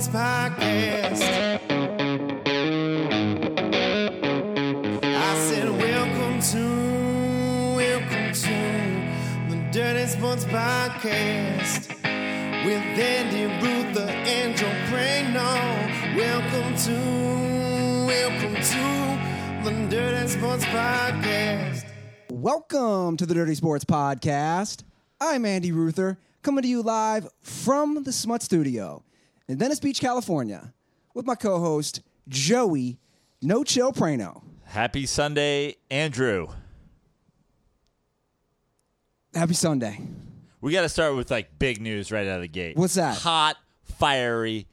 Sports Podcast. I said, Welcome to, welcome to the Dirty Sports Podcast with Andy Ruther and Joe Prano. Welcome to, welcome to the Dirty Sports Podcast. Welcome to the Dirty Sports Podcast. I'm Andy Ruther, coming to you live from the Smut Studio in Venice Beach, California, with my co host, Joey No Chill Prano. Happy Sunday, Andrew. Happy Sunday. We got to start with like big news right out of the gate. What's that? Hot, fiery,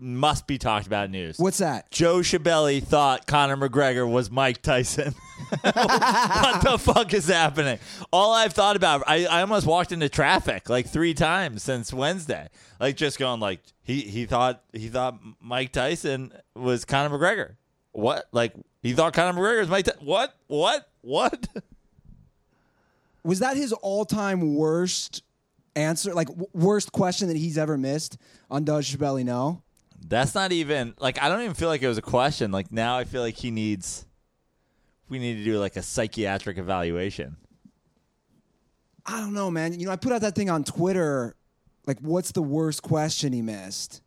must be talked about news. What's that? Joe Shabelli thought Conor McGregor was Mike Tyson. what the fuck is happening? All I've thought about, I, I almost walked into traffic like three times since Wednesday. Like just going like he he thought he thought Mike Tyson was Conor McGregor. What? Like he thought Conor McGregor was Mike. Ty- what? What? What? Was that his all time worst answer, like w- worst question that he's ever missed on Does Shabelli Know? That's not even like I don't even feel like it was a question. Like now I feel like he needs we need to do like a psychiatric evaluation. I don't know, man. You know, I put out that thing on Twitter, like, what's the worst question he missed?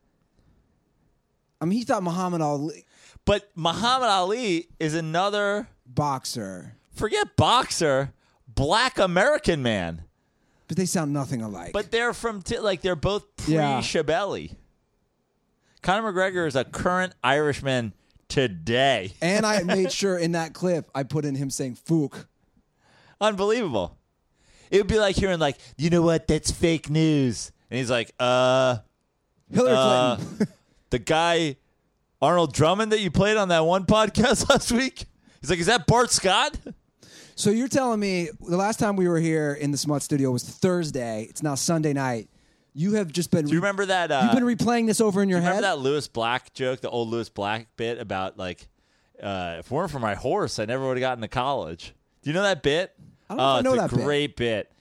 I mean, he thought Muhammad Ali, But Muhammad Ali is another boxer, forget boxer, black American man. but they sound nothing alike. But they're from t- like they're both pre Yeah. Conor McGregor is a current Irishman today. and I made sure in that clip I put in him saying "fook." Unbelievable. It would be like hearing like, you know what, that's fake news. And he's like, uh Hillary Uh, Clinton. the guy Arnold Drummond that you played on that one podcast last week. He's like, is that Bart Scott? so you're telling me the last time we were here in the Smut Studio was Thursday. It's now Sunday night. You have just been. Do you remember that? Uh, You've been replaying this over in your head. remember that Lewis Black joke, the old Lewis Black bit about like, uh, if it weren't for my horse, I never would have gotten to college. Do you know that bit? I don't know oh, I know it's that a bit. great bit.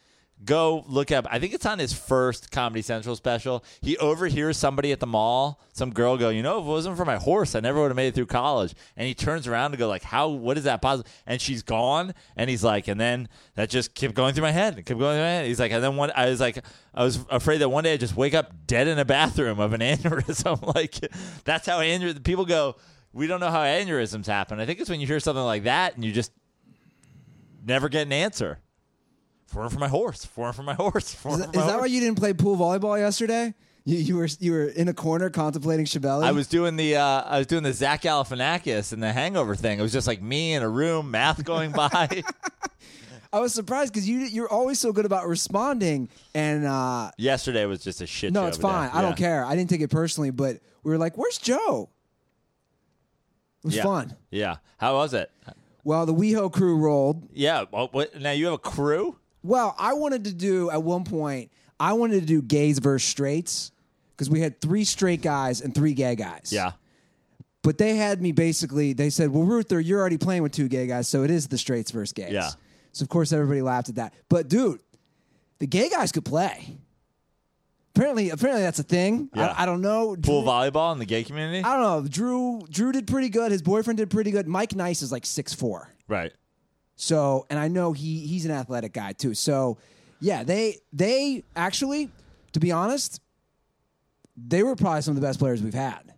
Go look up. I think it's on his first Comedy Central special. He overhears somebody at the mall, some girl go, "You know, if it wasn't for my horse, I never would have made it through college." And he turns around to go, "Like, how? What is that possible?" And she's gone. And he's like, and then that just kept going through my head. It kept going through my head. He's like, and then one, I was like, I was afraid that one day I just wake up dead in a bathroom of an aneurysm. like, that's how aneurysm. People go, we don't know how aneurysms happen. I think it's when you hear something like that and you just never get an answer. For for my horse. For for my horse. For is for that, my is that horse. why you didn't play pool volleyball yesterday? You, you were you were in a corner contemplating Shabelli. I was doing the uh, I was doing the Zach Galifianakis and the Hangover thing. It was just like me in a room, math going by. I was surprised because you you're always so good about responding, and uh, Yesterday was just a shit. no, it's fine. I don't care. I didn't take it personally, but we were like, "Where's Joe?" It was Yeah. fun. Yeah. How was it? Well, the WeHo crew rolled. Yeah. Well, what, now you have a crew. Well, I wanted to do at one point. I wanted to do gays versus straights because we had three straight guys and three gay guys. Yeah. But they had me basically. They said, "Well, Ruther, you're already playing with two gay guys, so it is the straights versus gays." Yeah. So of course everybody laughed at that. But dude, the gay guys could play. Apparently, apparently that's a thing. Yeah. I, I don't know. Pool volleyball in the gay community. I don't know. Drew Drew did pretty good. His boyfriend did pretty good. Mike Nice is like six four. right. So, and I know he he's an athletic guy too. So, yeah, they they actually, to be honest, they were probably some of the best players we've had.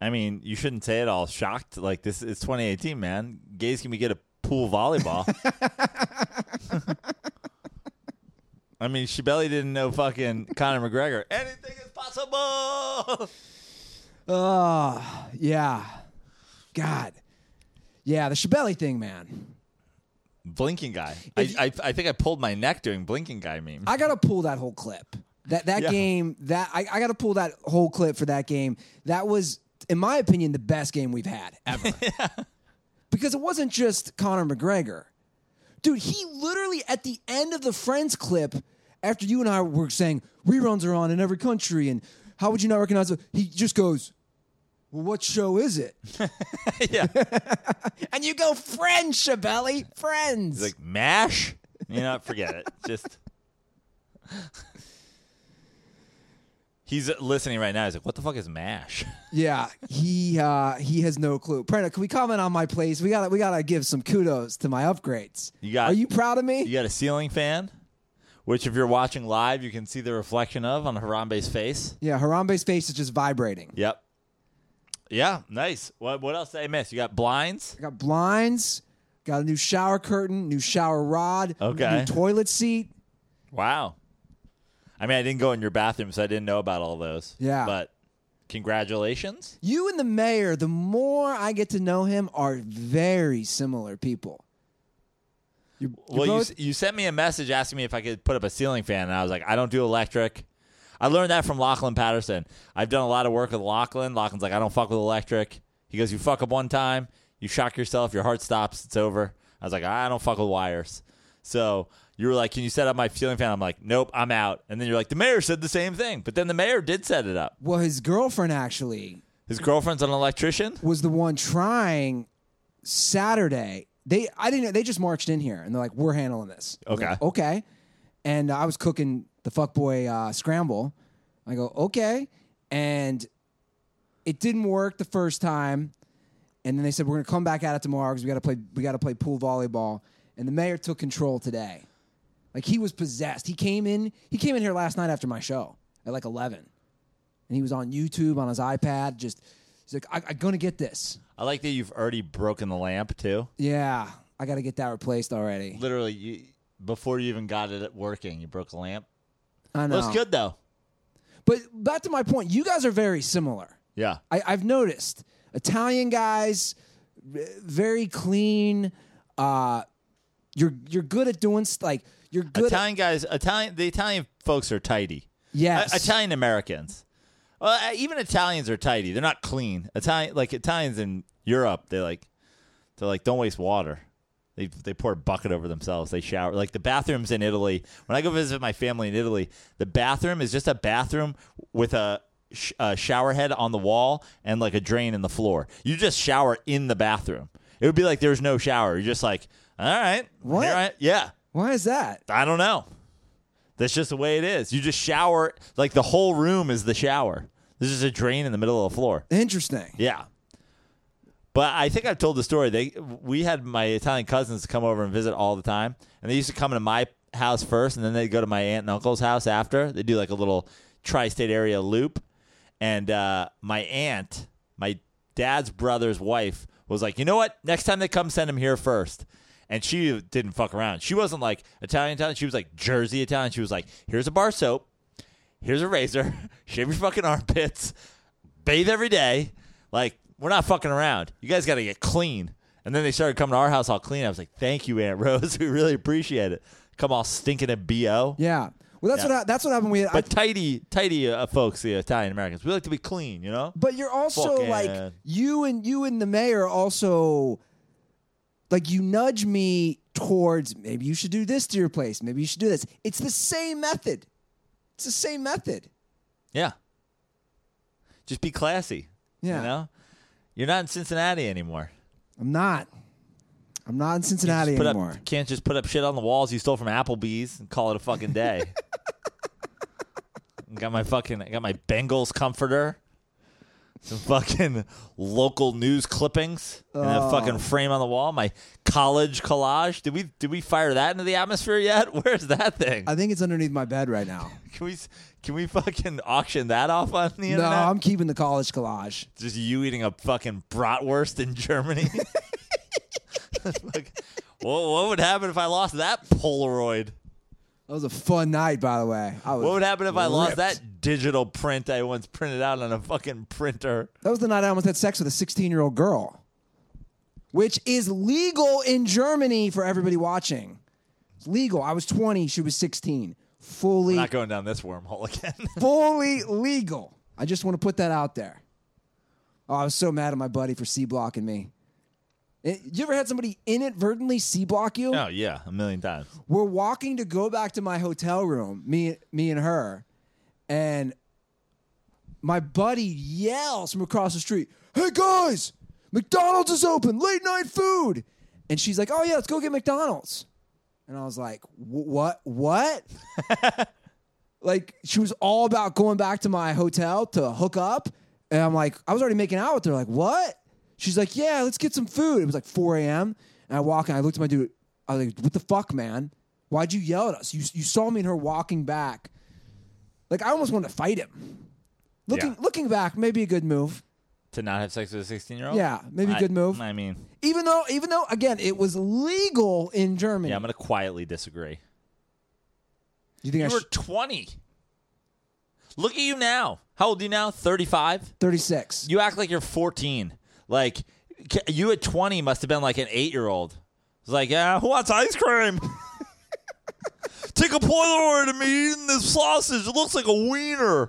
I mean, you shouldn't say it all shocked. Like this, it's 2018, man. Gays can we get a pool volleyball? I mean, Shabelli didn't know fucking Conor McGregor. Anything is possible. Oh, yeah. God. Yeah, the Shabelli thing, man. Blinking guy. I, I I think I pulled my neck doing blinking guy meme. I gotta pull that whole clip. That that Yeah. game that I, I gotta pull that whole clip for that game. That was, in my opinion, the best game we've had ever. yeah. Because it wasn't just Conor McGregor. Dude, he literally at the end of the Friends clip, after you and I were saying reruns are on in every country, and how would you not recognize it? He just goes, Well, what show is it? yeah. And you go, Friends, Shabelli, Friends. He's like mash. You know, forget it. Just He's listening right now. He's like, "What the fuck is Mash?" Yeah, he uh, he has no clue. Prenda, can we comment on my place? We gotta we gotta give some kudos to my upgrades. You got- Are you proud of me? You got a ceiling fan, which if you're watching live, you can see the reflection of on Harambe's face. Yeah, Harambe's face is just vibrating. Yep. Yeah, nice. What what else did I miss? You got blinds. I got blinds, got a new shower curtain, new shower rod, Okay. new toilet seat. Wow. I mean, I didn't go in your bathroom, so I didn't know about all those. Yeah. But congratulations. You and the mayor, the more I get to know him, are very similar people. You're, you're Well, you, both- s- you sent me a message asking me if I could put up a ceiling fan, and I was like, I don't do electric. I learned that from Lachlan Patterson. I've done a lot of work with Lachlan. Lachlan's like, I don't fuck with electric. He goes, You fuck up one time, you shock yourself, your heart stops, it's over. I was like, I don't fuck with wires. So you were like, Can you set up my ceiling fan? I'm like, Nope, I'm out. And then you're like, The mayor said the same thing. But then the mayor did set it up. well, his girlfriend actually His girlfriend's an electrician. was the one trying Saturday. They I didn't they just marched in here and they're like, We're handling this. I was Okay. like, okay. And I was cooking the fuckboy uh, scramble. I go, okay. And it didn't work the first time. And then they said, We're gonna come back at it tomorrow because we gotta play we gotta play pool volleyball. And the mayor took control today. Like he was possessed. He came in he came in here last night after my show at like eleven. And he was on YouTube on his iPad, just he's like, I, I'm gonna get this. I like that you've already broken the lamp, too. Yeah, I got to get that replaced already. Literally, you, before you even got it working, you broke the lamp. I know. Looks good, though. But back to my point, you guys are very similar. Yeah. I, I've noticed Italian guys, v- very clean. Uh, you're you're good at doing st- like you're good. at, Italian guys, Italian, the Italian folks are tidy. yes, Italian Americans, well, uh, even Italians are tidy. They're not clean. Italian, like Italians in Europe, they like, they're like, don't waste water. They they pour a bucket over themselves. They shower. Like the bathrooms in Italy. When I go visit my family in Italy, the bathroom is just a bathroom with a, sh- a shower head on the wall and like a drain in the floor. You just shower in the bathroom. It would be like there's no shower. You're just like, all right, What? I- yeah. Why is that? I don't know. That's just the way it is. You just shower like the whole room is the shower. There's just a drain in the middle of the floor. Interesting. Yeah. But I think I've told the story. They we had my Italian cousins come over and visit all the time, and they used to come into my house first, and then they'd go to my aunt and uncle's house after. They do like a little tri-state area loop, and uh, my aunt, my dad's brother's wife, was like, you know what? Next time they come, send them here first. And she didn't fuck around. She wasn't like Italian Italian. She was like Jersey Italian. She was like, here's a bar soap, here's a razor, shave your fucking armpits, bathe every day. Like, we're not fucking around. You guys got to get clean. And then they started coming to our house all clean. I was like, thank you, Aunt Rose. We really appreciate it. Come all stinking at BO. Yeah. Well, that's Yeah. what I, that's what happened. We, I, But tidy, tidy uh, folks, the Italian Americans, we like to be clean, you know? but you're also Fucking- like you and you and the mayor also like you nudge me towards maybe you should do this to your place. Maybe you should do this. It's the same method. It's the same method. Yeah. Just be classy. Yeah. You know? You're not in Cincinnati anymore. I'm not. I'm not in Cincinnati Put anymore. up, can't just put up shit on the walls you stole from Applebee's and call it a fucking day. got my fucking, I got my Bengals comforter. Some fucking local news clippings and a Oh. fucking frame on the wall. My college collage. Did we did we fire that into the atmosphere yet? Where's that thing? I think it's underneath my bed right now. Can we can we fucking auction that off on the internet? no? I'm keeping the college collage. Just you eating a fucking bratwurst in Germany. Like, what, what would happen if I lost that Polaroid? That was a fun night, by the way. I was What would happen if I lost that digital print I once printed out on a fucking printer? That was the night I almost had sex with a 16 year old girl, which is legal in Germany for everybody watching. It's legal. I was 20, she was 16. Fully, Not going down this wormhole again. fully legal. I just want to put that out there. Oh, I was so mad at my buddy for C blocking me. Eh, You ever had somebody inadvertently C block you? oh yeah, a million times. we're walking to go back to my hotel room, me, me and her, and my buddy yells from across the street, "Hey guys, McDonald's is open, late night food!" And she's like, "Oh yeah, let's go get McDonald's." And I was like, "What? What?" Like she was all about going back to my hotel to hook up, and I'm like, I was already making out with her. Like what? She's like, yeah, let's get some food. It was like 4 a.m. And I walk and I looked at my dude. I was like, what the fuck, man? Why'd you yell at us? You you saw me and her walking back. Like I almost wanted to fight him. Looking Yeah. looking back, maybe a good move. To not have sex with a 16 year old? Yeah, maybe a good move. I mean, Even though even though again it was legal in Germany. yeah, I'm going to quietly disagree. you think I You were should 20. Look at you now. How old are you now? 35? 36. You act like you're 14. Like, you at 20 must have been like an eight year old. It's like, yeah, who wants ice cream? Take a Polaroid of me eating this sausage. It looks like a wiener.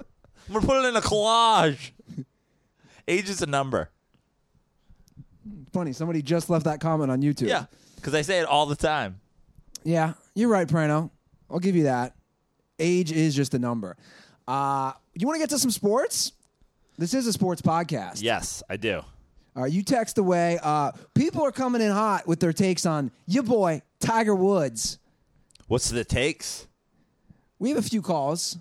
I'm going to put it in a collage. Age is a number. Funny, somebody just left that comment on YouTube. Yeah, because I say it all the time. Yeah, you're right, Prano. I'll give you that. Age is just a number. Uh, you want to get to some sports? This is a sports podcast. Yes, I do. All right, you text away. Uh, people are coming in hot with their takes on your boy Tiger Woods. What's the takes? We have a few calls.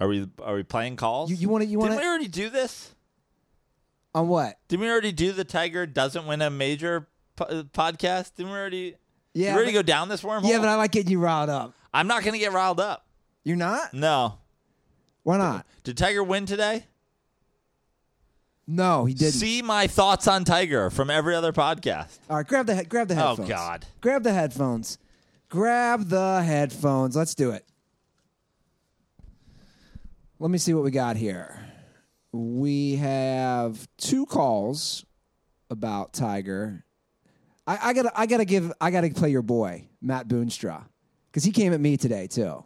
Are we are we playing calls? You- you wanna- you wanna- Didn't we already do this? On what? Didn't we already do the Tiger doesn't win a major po- podcast? Didn't we already? Yeah, you ready to but- go down this wormhole? Yeah, but I like getting you riled up. I'm not going to get riled up. You're not? No. Why not? Did Tiger win today? No, he didn't. See my thoughts on Tiger from every other podcast. All right, grab the he- grab the oh, headphones. Oh. God. grab the headphones. Grab the headphones. Let's do it. Let me see what we got here. We have two calls about Tiger. I, I gotta I gotta give I gotta play your boy Matt Boonstra because he came at me today too.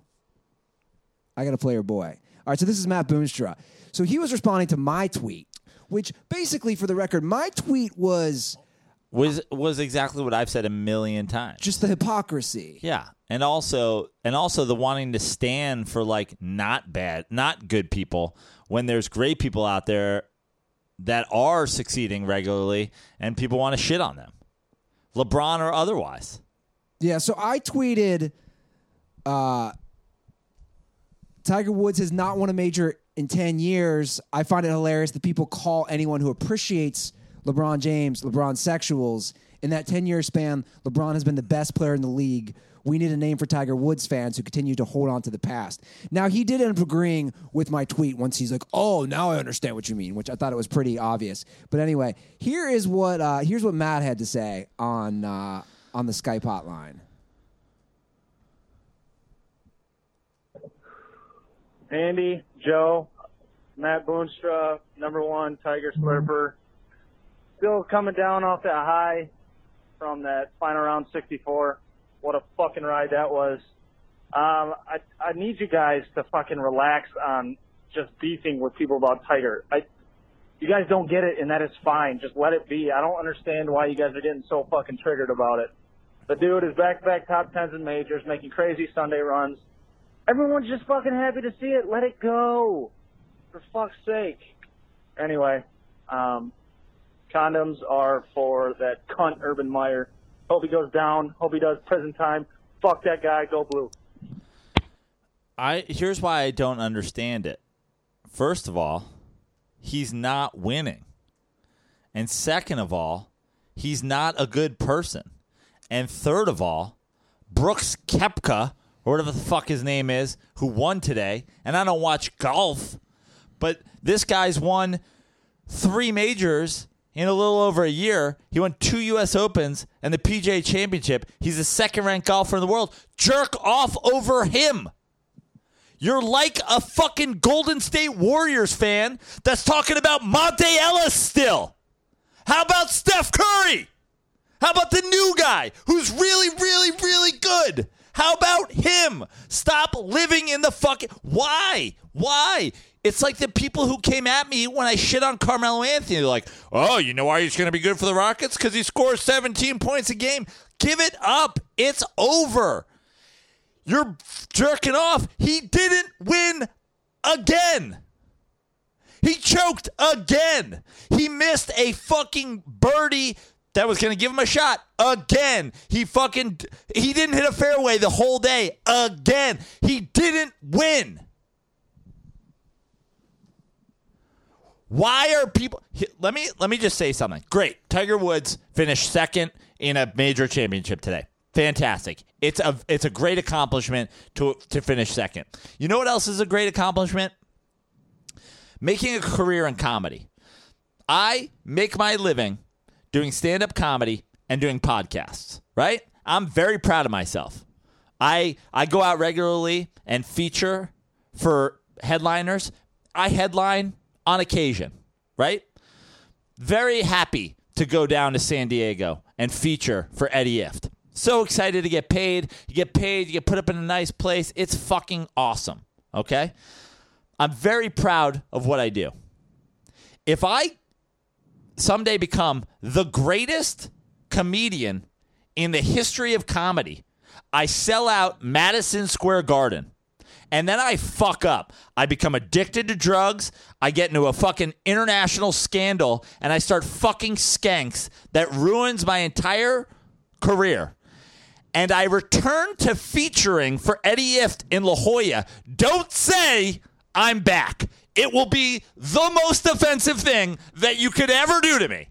I gotta play your boy. All right, so this is Matt Boonstra. So he was responding to my tweet, which basically, for the record, my tweet was Was was exactly what I've said a million times. just the hypocrisy. Yeah. And also and also the wanting to stand for like not bad, not good people when there's great people out there that are succeeding regularly and people want to shit on them. LeBron or otherwise. Yeah, so I tweeted uh Tiger Woods has not won a major in 10 years. I find it hilarious that people call anyone who appreciates LeBron James LeBron sexuals. In that 10 year span, LeBron has been the best player in the league. We need a name for Tiger Woods fans who continue to hold on to the past. Now, he did end up agreeing with my tweet once he's like, oh, now I understand what you mean, which I thought it was pretty obvious. But anyway, here is what, uh, here's what Matt had to say on, uh, on the Skype hotline. Andy, Joe, Matt Boonstra, number one Tiger Slurper. Still coming down off that high from that final round 64. What a fucking ride that was. Um, I, I need you guys to fucking relax on just beefing with people about Tiger. I, you guys don't get it, and that is fine. Just let it be. I don't understand why you guys are getting so fucking triggered about it. The dude is back-to-back top tens in majors, making crazy Sunday runs. Everyone's just fucking happy to see it. Let it go. For fuck's sake. Anyway, um, condoms are for that cunt Urban Meyer. Hope he goes down. Hope he does prison time. Fuck that guy. Go blue. I here's why I don't understand it. First of all, he's not winning. And second of all, he's not a good person. And third of all, Brooks Koepka, or whatever the fuck his name is, who won today, and I don't watch golf, but this guy's won three majors in a little over a year. He won two U.S. Opens and the PGA Championship. He's the second ranked golfer in the world. Jerk off over him. You're like a fucking Golden State Warriors fan that's talking about Monta Ellis still. How about Steph Curry? How about the new guy who's really, really, really good? How about him? Stop living in the fucking. Why? Why? It's like the people who came at me when I shit on Carmelo Anthony. They're like, oh, you know why he's going to be good for the Rockets? Because he scores 17 points a game. Give it up. It's over. You're jerking off. He didn't win again. He choked again. He missed a fucking birdie that was going to give him a shot again. He fucking he didn't hit a fairway the whole day again. He didn't win. Why are people? Let me let me just say something. Great, Tiger Woods finished second in a major championship today. Fantastic. It's a it's a great accomplishment to to finish second. You know what else is a great accomplishment? Making a career in comedy. I make my living doing stand up comedy and doing podcasts, right? I'm very proud of myself. I I go out regularly and feature for headliners. I headline on occasion, right? Very happy to go down to San Diego and feature for Eddie Ifft. So excited to get paid. You get paid, you get put up in a nice place. It's fucking awesome. Okay? I'm very proud of what I do. If I someday become the greatest comedian in the history of comedy, I sell out Madison Square Garden. And then I fuck up. I become addicted to drugs. I get into a fucking international scandal and I start fucking skanks that ruins my entire career. And I return to featuring for Eddie Ifft in La Jolla. Don't say I'm back. It will be the most offensive thing that you could ever do to me.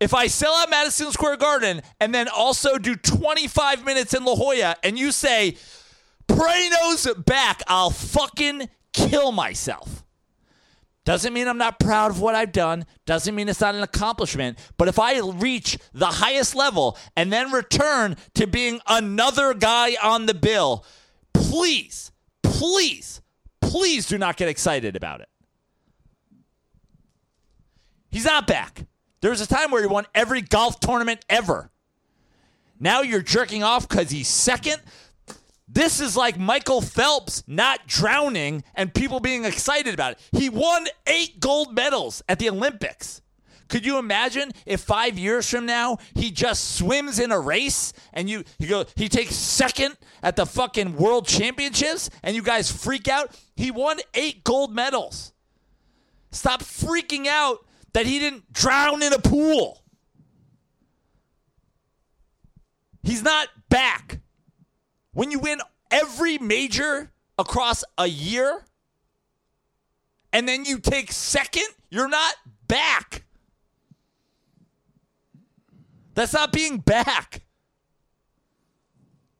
If I sell out Madison Square Garden and then also do 25 minutes in La Jolla and you say, Prano's back, I'll fucking kill myself. Doesn't mean I'm not proud of what I've done. Doesn't mean it's not an accomplishment. But if I reach the highest level and then return to being another guy on the bill, please, please, please do not get excited about it. He's not back. There was a time where he won every golf tournament ever. Now you're jerking off because he's second. This is like Michael Phelps not drowning and people being excited about it. He won eight gold medals at the Olympics. Could you imagine if five years from now he just swims in a race and you, you go he takes second at the fucking world championships and you guys freak out? He won eight gold medals. Stop freaking out that he didn't drown in a pool. He's not back. When you win every major across a year and then you take second, you're not back. That's not being back.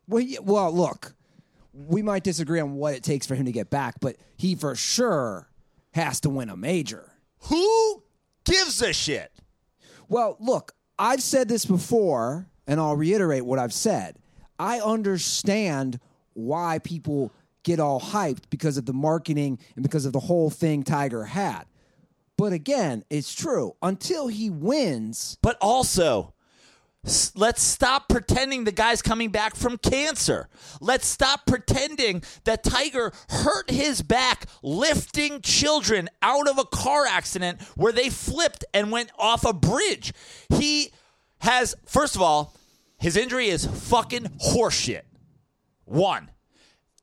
Well, yeah, well, look, we might disagree on what it takes for him to get back, but he for sure has to win a major. Who gives a shit? Well, look, I've said this before, and I'll reiterate what I've said. I understand why people get all hyped because of the marketing and because of the whole thing Tiger had. But again, it's true. Until he wins, But also, let's stop pretending the guy's coming back from cancer. Let's stop pretending that Tiger hurt his back lifting children out of a car accident where they flipped and went off a bridge. He has, first of all, his injury is fucking horseshit. One.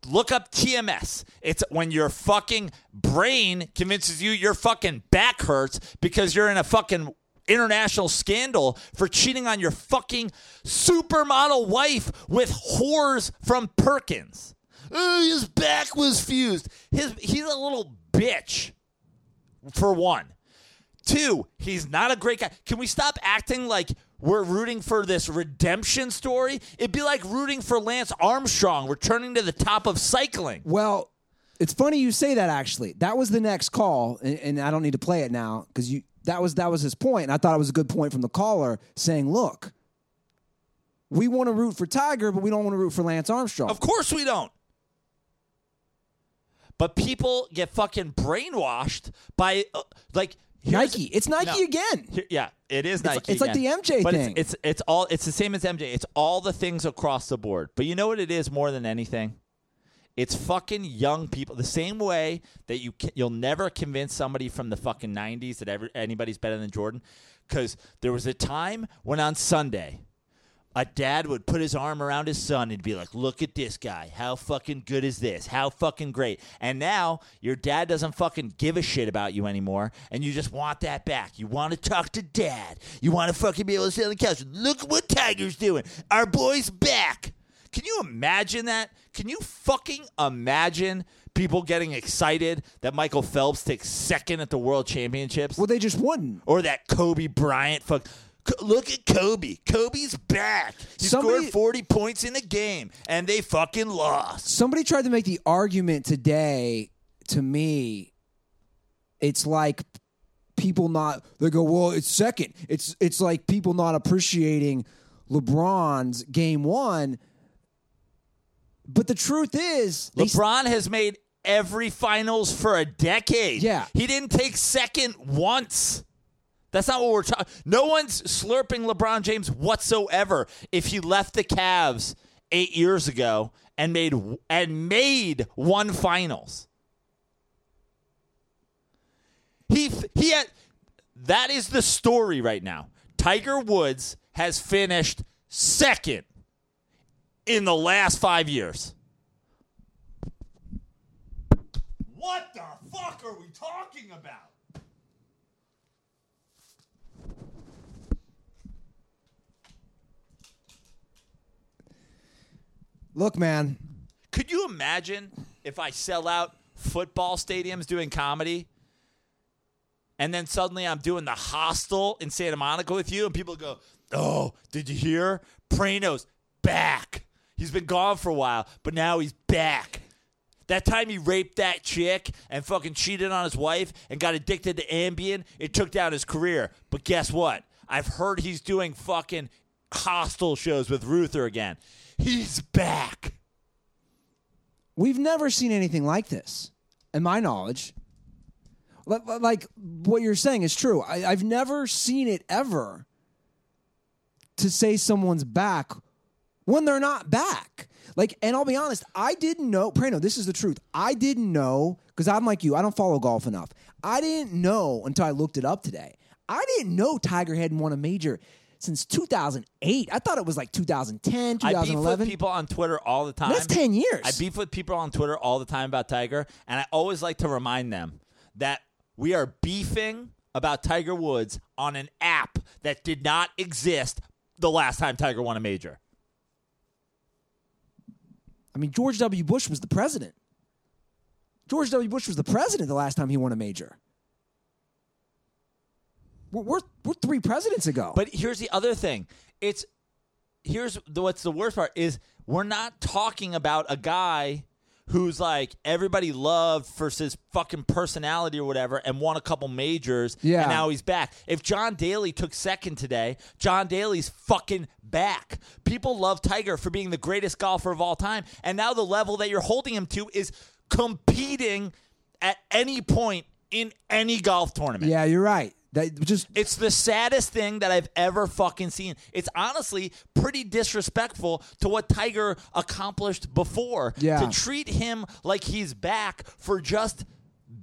Look up TMS. It's when your fucking brain convinces you your fucking back hurts because you're in a fucking international scandal for cheating on your fucking supermodel wife with whores from Perkins. Oh, his back was fused. His he's a little bitch. For one. Two, he's not a great guy. Can we stop acting like we're rooting for this redemption story? It'd be like rooting for Lance Armstrong returning to the top of cycling. well, it's funny you say that. Actually, that was the next call, and, and I don't need to play it now because you that was that was his point, and I thought it was a good point from the caller saying, "Look, we want to root for Tiger, but we don't want to root for Lance Armstrong." Of course we don't. But people get fucking brainwashed by uh, like here's- Nike, it's Nike No. again. Here- yeah, it is Nike. it's like again. the MJ but thing. It's, it's it's all it's the same as MJ. It's all the things across the board. But you know what it is more than anything? It's fucking young people. The same way that you can, you'll never convince somebody from the fucking '90s that ever, anybody's better than Jordan, because there was a time when on Sunday, a dad would put his arm around his son and be like, "Look at this guy. How fucking good is this? How fucking great." And now your dad doesn't fucking give a shit about you anymore, and you just want that back. You want to talk to dad. You want to fucking be able to sit on the couch. Look what Tiger's doing. Our boy's back. Can you imagine that? Can you fucking imagine people getting excited that Michael Phelps takes second at the World Championships, Well, they just wouldn't. or that Kobe Bryant fuck. Look at Kobe. Kobe's back. He Somebody- scored 40 points in a game, and they fucking lost. Somebody tried to make the argument today to me. It's like people not they go, well, it's second. It's it's like people not appreciating LeBron's game one. But the truth is, LeBron has made every finals for a decade. Yeah. He didn't take second once. That's not what we're talking. No one's slurping LeBron James whatsoever if he left the Cavs 8 years ago and made and made one finals. He he had that is the story right now. Tiger Woods has finished second in the last 5 years. What the fuck are we talking about? Look, man. Could you imagine if I sell out football stadiums doing comedy? And then suddenly I'm doing the hostel in Santa Monica with you, and people go, Oh, did you hear? Prano's back. He's been gone for a while, but now he's back. That time he raped that chick and fucking cheated on his wife and got addicted to Ambien, it took down his career. But guess what? I've heard he's doing fucking hostel shows with Ruther again. He's back. We've never seen anything like this, in my knowledge. Li- li- Like what you're saying is true. I, I've never seen it ever to say someone's back when they're not back. Like, and I'll be honest, I didn't know. Prano, this is the truth. I didn't know because I'm like you. I don't follow golf enough. I didn't know until I looked it up today. I didn't know Tiger hadn't won a major since 2008. I thought it was like 2010, I beef with 2011. people on Twitter all the time. That's 10 years. I beef with people on Twitter all the time about Tiger, and I always like to remind them that we are beefing about Tiger Woods on an app that did not exist the last time Tiger won a major. I mean, George W. Bush was the president. George W. Bush was the president the last time he won a major. We're, we're, we're three presidents ago. But here's the other thing. It's here's the, what's the worst part is we're not talking about a guy who's like everybody loved for his fucking personality or whatever and won a couple majors Yeah. and now he's back. If John Daly took second today, John Daly's fucking back. People love Tiger for being the greatest golfer of all time and now the level that you're holding him to is competing at any point in any golf tournament. yeah, you're right. That just It's the saddest thing that I've ever fucking seen. It's honestly pretty disrespectful to what Tiger accomplished before. Yeah. To treat him like he's back for just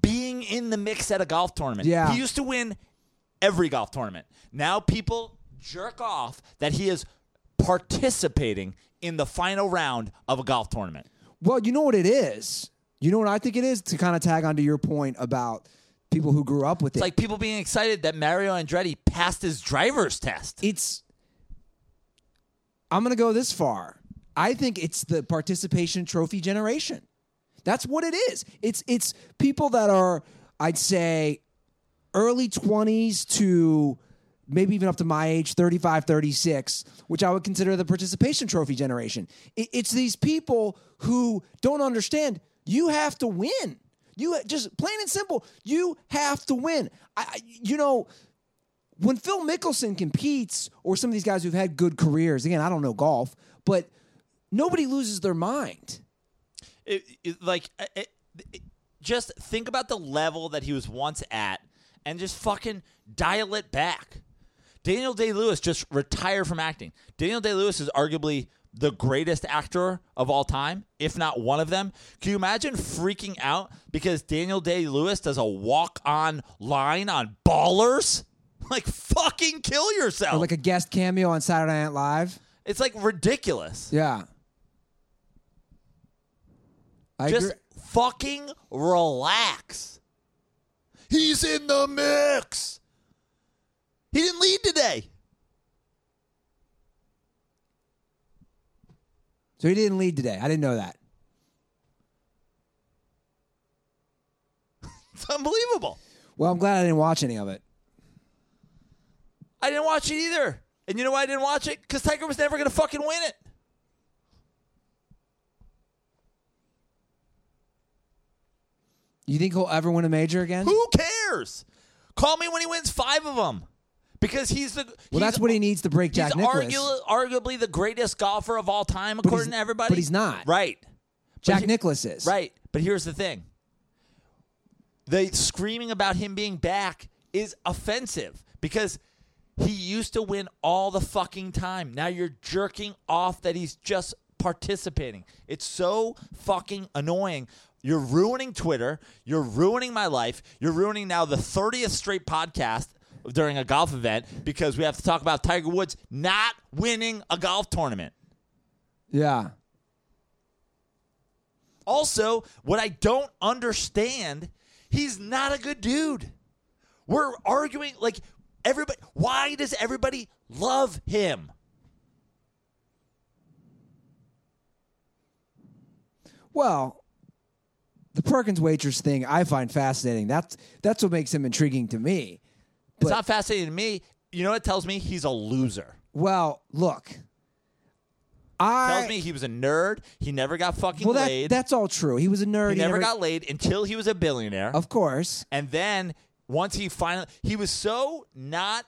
being in the mix at a golf tournament. Yeah. He used to win every golf tournament. Now people jerk off that he is participating in the final round of a golf tournament. well, you know what it is. You know what I think it is to kind of tag onto your point about people who grew up with it. It's like people being excited that Mario Andretti passed his driver's test. it's I'm going to go this far. I think it's the participation trophy generation. That's what it is. It's it's people that are I'd say early 20s to maybe even up to my age 35 36 which I would consider the participation trophy generation. It's these people who don't understand you have to win. You just plain and simple, you have to win. I, you know when Phil Mickelson competes, or some of these guys who've had good careers, again, I don't know golf, but nobody loses their mind. it, it- like it, just think about the level that he was once at and just fucking dial it back daniel day-lewis just retired from acting daniel day-lewis is arguably the greatest actor of all time if not one of them can you imagine freaking out because daniel day-lewis does a walk-on line on ballers like fucking kill yourself Or like a guest cameo on Saturday Night Live. it's like ridiculous Yeah. I Just agree. fucking relax. He's in the mix. He didn't lead today. So he didn't lead today. I didn't know that. It's unbelievable. Well, I'm glad I didn't watch any of it. I didn't watch it either. And you know why I didn't watch it? Because Tiger was never going to fucking win it. You think he'll ever win a major again? Who cares? Call me when he wins five of them. Because he's the. Well, he's- that's what he needs to break Jack he's Nicklaus. argu- arguably the greatest golfer of all time, according to everybody. but he's not. Right. Jack he- Nicklaus is. Right. But here's the thing the screaming about him being back is offensive because he used to win all the fucking time. Now you're jerking off that he's just participating. It's so fucking annoying. You're ruining Twitter. You're ruining my life. You're ruining now the 30th straight podcast during a golf event because we have to talk about Tiger Woods not winning a golf tournament. Yeah. Also, what I don't understand, he's not a good dude. We're arguing like everybody. Why does everybody love him? Well, the Perkins waitress thing I find fascinating. That's that's what makes him intriguing to me. It's not fascinating to me. You know what it tells me? He's a loser. Well, look. I tells me he was a nerd. He never got fucking well, that, laid. that's all true. He was a nerd. he never got laid until he was a billionaire. Of course. And then once he finally, he was so not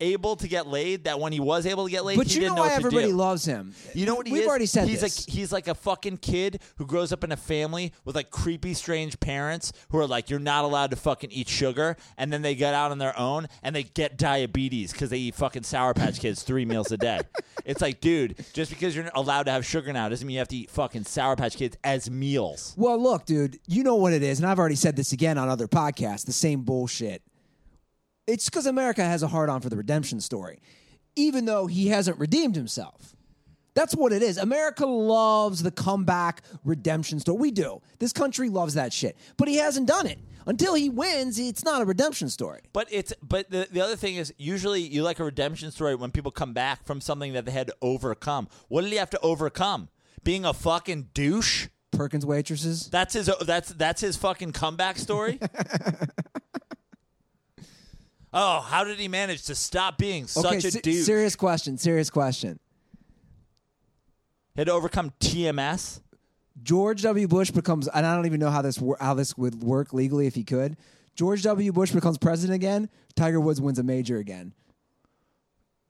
able to get laid that when he was able to get laid, But he you didn't know why everybody loves him. You know what he We've is? already said he's this. like he's like a fucking kid who grows up in a family with like creepy, strange parents who are like, "You're not allowed to fucking eat sugar," and then they get out on their own and they get diabetes because they eat fucking Sour Patch Kids three meals a day. It's like, dude, just because you're allowed to have sugar now doesn't mean you have to eat fucking Sour Patch Kids as meals. Well, look, dude, you know what it is, and I've already said this again on other podcasts, the same bullshit. It's because America has a hard on for the redemption story, even though he hasn't redeemed himself. That's what it is. America loves the comeback redemption story. We do. This country loves that shit. But he hasn't done it. Until he wins, it's not a redemption story. But it's but the, the other thing is usually you like a redemption story when people come back from something that they had to overcome. What did he have to overcome? Being a fucking douche? Perkins waitresses. That's his that's that's his fucking comeback story? oh, how did he manage to stop being such okay, a se- douche? serious question. Serious question. He had to overcome TMS? George W. Bush becomes, and I don't even know how this how this would work legally if he could. George W. Bush becomes president again. Tiger Woods wins a major again.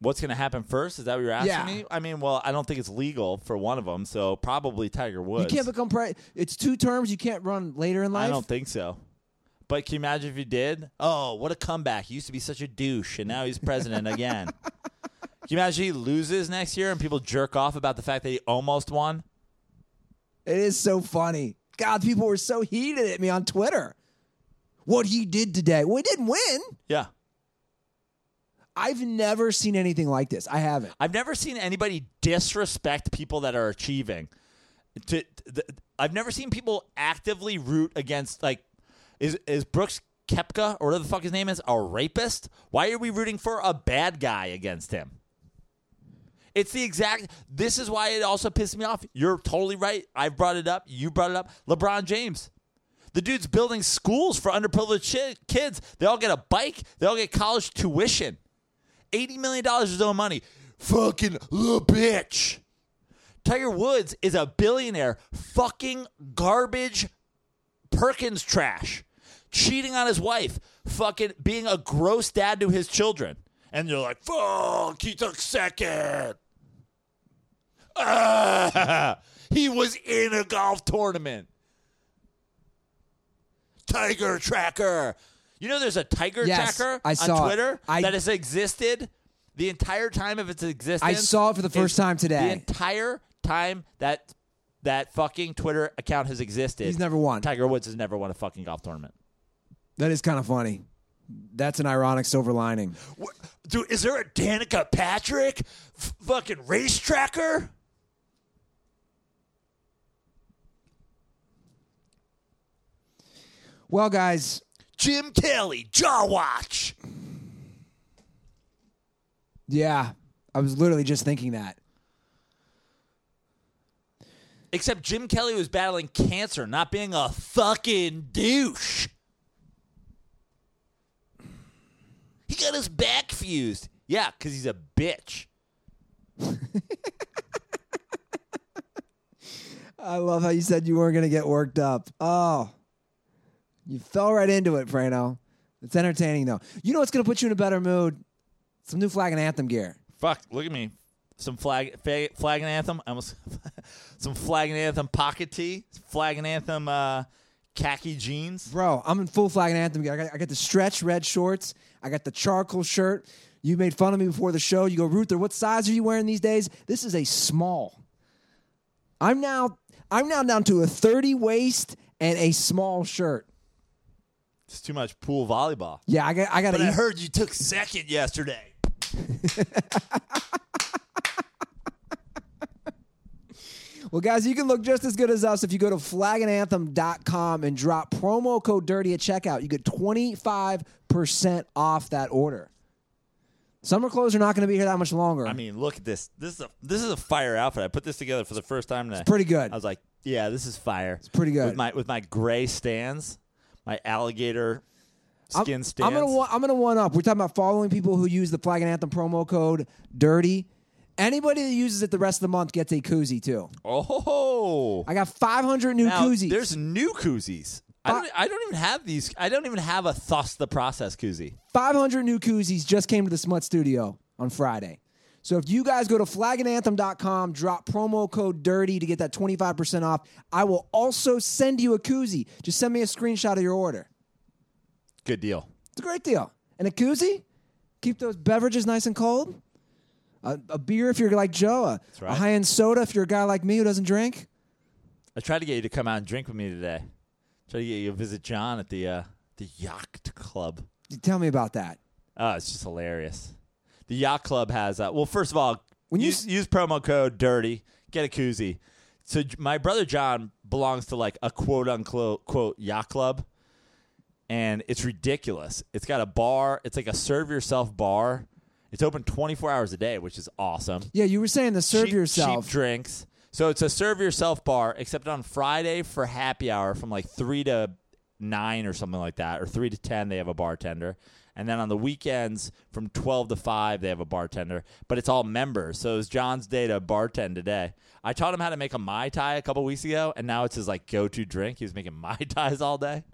What's going to happen first? Is that what you're asking Yeah. me? I mean, well, I don't think it's legal for one of them, so probably Tiger Woods. You can't become president. It's two terms. You can't run later in life. I don't think so. But can you imagine if you did? Oh, what a comeback. He used to be such a douche, and now he's president again. Can you imagine he loses next year and people jerk off about the fact that he almost won? It is so funny. God, people were so heated at me on Twitter. What he did today. Well, he didn't win. Yeah. I've never seen anything like this. I haven't. I've never seen anybody disrespect people that are achieving. To, th- I've never seen people actively root against like is is Brooks Koepka or whatever the fuck his name is a rapist? Why are we rooting for a bad guy against him? It's the exact. This is why it also pissed me off. You're totally right. I've brought it up. You brought it up. LeBron James. The dude's building schools for underprivileged kids. They all get a bike. They all get college tuition. $80 million his own money. Fucking the bitch. Tiger Woods is a billionaire fucking garbage Perkins trash. Cheating on his wife. Fucking being a gross dad to his children. And you're like, fuck, he took second. Ah, he was in a golf tournament. Tiger Tracker. You know, there's a Tiger Yes, Tracker I saw on it. Twitter I- that has existed the entire time of its existence. I saw it for the first time today. The entire time that that fucking Twitter account has existed, He's never won. Tiger Woods has never won a fucking golf tournament. That is kind of funny. That's an ironic silver lining. What, dude, is there a Danica Patrick f- fucking race tracker? Well, guys, Jim Kelly, Jaw Watch. yeah, I was literally just thinking that. Except Jim Kelly was battling cancer, not being a fucking douche. Got his back fused. Yeah, because he's a bitch. I love how you said you weren't going to get worked up. Oh, you fell right into it, Prano. It's entertaining, though. You know what's going to put you in a better mood? Some new flag and anthem gear. Fuck, look at me. Some flag, fa- flag and anthem. I almost some flag and anthem pocket tee. Flag and anthem uh, khaki jeans. Bro, I'm in full flag and anthem gear. I got, I got the stretch red shorts. I got the charcoal shirt. You made fun of me before the show. You go, Ruther, what size are you wearing these days? This is a small. I'm now I'm now down to a 30 waist and a small shirt. It's too much pool volleyball. Yeah, I got I got But to I heard you took second yesterday. Well, guys, you can look just as good as us if you go to flagandanthem.com and drop promo code dirty at checkout. You get 25% off that order. Summer clothes are not going to be here that much longer. I mean, look at this. This is a this is a fire outfit. I put this together for the first time today. pretty good. I was like, yeah, this is fire. It's pretty good. With my with my gray stands, my alligator I'm- skin I'm, gonna one, I'm gonna one up. We're talking about following people who use the Flag and Anthem promo code dirty. Anybody that uses it the rest of the month gets a koozie too. oh, I got 500 new now, koozies. there's new koozies. I don't, I don't even have these. I don't even have a thus the process koozie. 500 new koozies just came to the Smut Studio on Friday. So if you guys go to flagandanthem.com, drop promo code DIRTY to get that 25% off, I will also send you a koozie. Just send me a screenshot of your order. Good deal. It's a great deal. And a koozie, keep those beverages nice and cold. A, a beer if you're like Joe, a, right. a high end soda if you're a guy like me who doesn't drink. I tried to get you to come out and drink with me today. Tried to get you to visit John at the uh, the yacht club. Tell me about that. Oh, it's just hilarious. The yacht club has uh, well, first of all, When you use, use promo code Dirty, get a koozie. So my brother John belongs to like a quote unquote quote yacht club, and it's ridiculous. It's got a bar. It's like a serve yourself bar. It's open twenty four hours a day, which is awesome. Yeah, you were saying the serve cheap, yourself. cheap drinks. So it's a serve yourself bar, except on Friday for happy hour from like three to nine or something like that, or three to ten they have a bartender, and then on the weekends from twelve to five they have a bartender. But it's all members, so it's John's day to bartend today. I taught him how to make a mai tai a couple weeks ago, and now it's his like go to drink. He was making mai tais all day.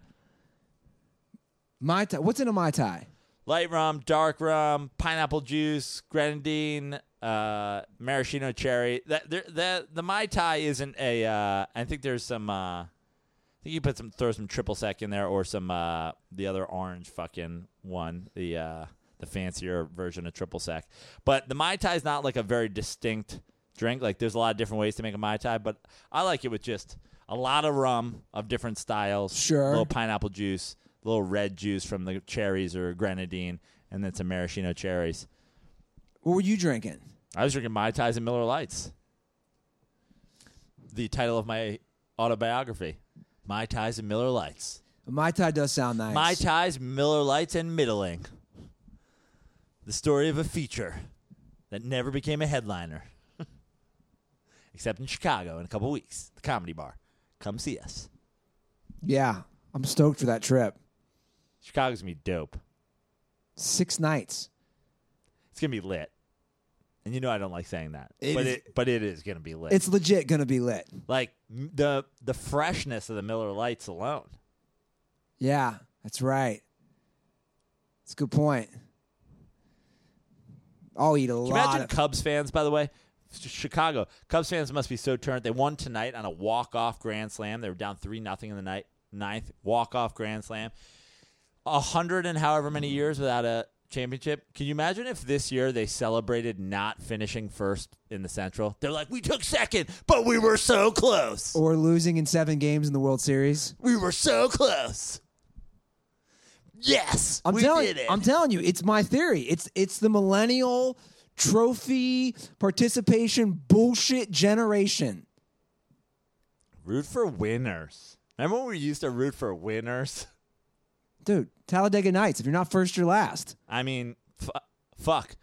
Mai Tai. What's in a Mai Tai? light rum, dark rum, pineapple juice, grenadine, uh, maraschino cherry. That there, that the mai tai isn't a. Uh, I think there's some. Uh, I think you put some throw some triple sec in there or some uh, the other orange fucking one the uh, the fancier version of triple sec. But the mai tai is not like a very distinct drink. Like there's a lot of different ways to make a mai tai, but I like it with just a lot of rum of different styles. Sure. a little pineapple juice, a little red juice from the cherries or grenadine, and then some maraschino cherries. What were you drinking? I was drinking Mai Tais and Miller Lites. The title of my autobiography, Mai Tais and Miller Lites. Mai Tai does sound nice. Mai Tais, Miller Lites, and Middling. The story of a feature that never became a headliner. Except in Chicago in a couple weeks. The Comedy Bar. Come see us. Yeah, I'm stoked for that trip. Chicago's going to be dope. Six nights. It's going to be lit. And you know I don't like saying that. It but is- it but it is going to be lit. It's legit gonna be lit. like m- the the freshness of the Miller Lites alone. Yeah, that's right. That's a good point. Oh, I'll eat a Can you lot. imagine Of, Cubs fans, by the way? Ch- Chicago Cubs fans must be so turned. They won tonight on a walk off grand slam. They were down three nothing in the night ninth walk off grand slam. A hundred and however many years without a championship. Can you imagine if this year they celebrated not finishing first in the Central? They're like, we took second, but we were so close. or losing in seven games in the World Series. We were so close. Yes, I'm we telling. did it. I'm telling you, it's my theory. It's it's the millennial trophy participation bullshit generation. Root for winners. Remember when we used to root for winners? Dude, Talladega Nights. If you're not first, you're last. I mean, fu- fuck.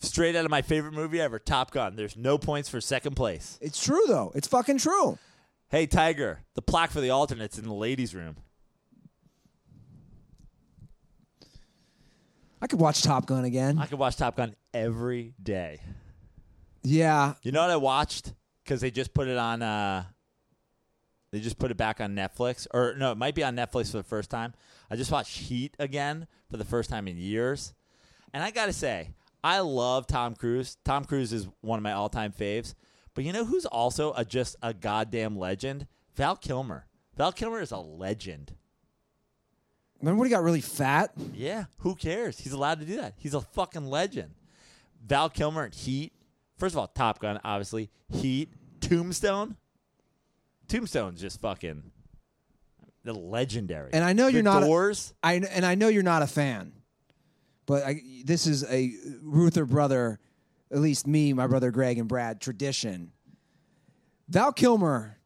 Straight out of my favorite movie ever, Top Gun. There's no points for second place. It's true though. It's fucking true. Hey, Tiger, the plaque for the alternates in the ladies' room. I could watch Top Gun again. I could watch Top Gun every day. yeah. You know what I watched? Because they just put it on. Uh, they just put it back on Netflix, or no, it might be on Netflix for the first time. I just watched Heat again for the first time in years, and I gotta say, I love Tom Cruise. Tom Cruise is one of my all-time faves. But you know who's also a just a goddamn legend? Val Kilmer. Val Kilmer is a legend. Remember when he got really fat? Yeah, who cares? He's allowed to do that. He's a fucking legend. Val Kilmer in Heat. First of all, Top Gun, obviously. Heat. Tombstone. Tombstone's just fucking the legendary. And I know The you're not a- Doors. I and I know you're not a fan, but I, this is a Ruther brother, at least me, my brother Greg, and Brad tradition. Val Kilmer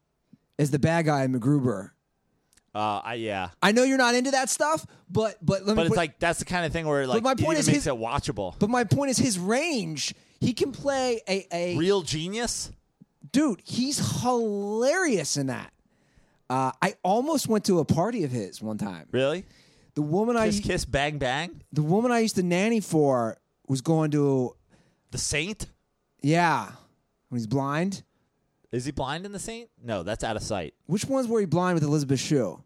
is the bad guy in MacGruber. uh, I, yeah, I know you're not into that stuff, but but let me. but it's like that's the kind of thing where like my point is makes his- it watchable. but my point is his range. He can play a a Real genius. Dude. He's hilarious in that. Uh, I almost went to a party of his one time. Really? The woman Kiss, I kiss, bang, bang. the woman I used to nanny for was going to The Saint. yeah when he's blind. Is he blind in The Saint? No, that's out of sight. Which ones were he blind with Elizabeth Shue?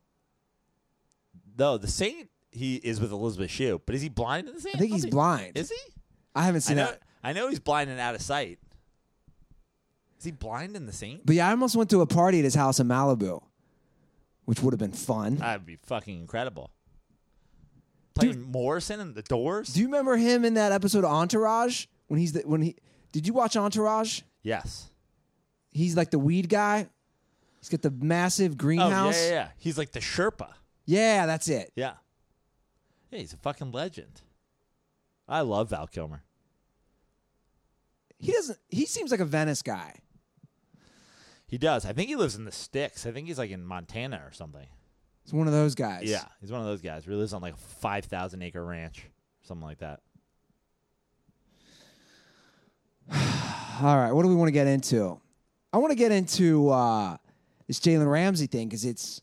No, The Saint. He is with Elizabeth Shue, but is he blind in The Saint? I think he's blind. Is he? I haven't I seen know. that. I know he's blind and out of sight. Is he blind in The Saint? But yeah, I almost went to a party at his house in Malibu, which would have been fun. That'd be fucking incredible. Playing Morrison and the Doors. Do you remember him in that episode of Entourage when he's the, when he? Did you watch Entourage? yes. He's like the weed guy. He's got the massive greenhouse. Oh yeah, yeah, yeah. He's like the Sherpa. Yeah, that's it. Yeah. Yeah, he's a fucking legend. I love Val Kilmer. He doesn't. He seems like a Venice guy. He does. I think he lives in the sticks. I think he's like in Montana or something. He's one of those guys. Yeah, he's one of those guys who lives on like a five thousand acre ranch, something like that. All right. What do we want to get into? I want to get into uh, this Jalen Ramsey thing because it's.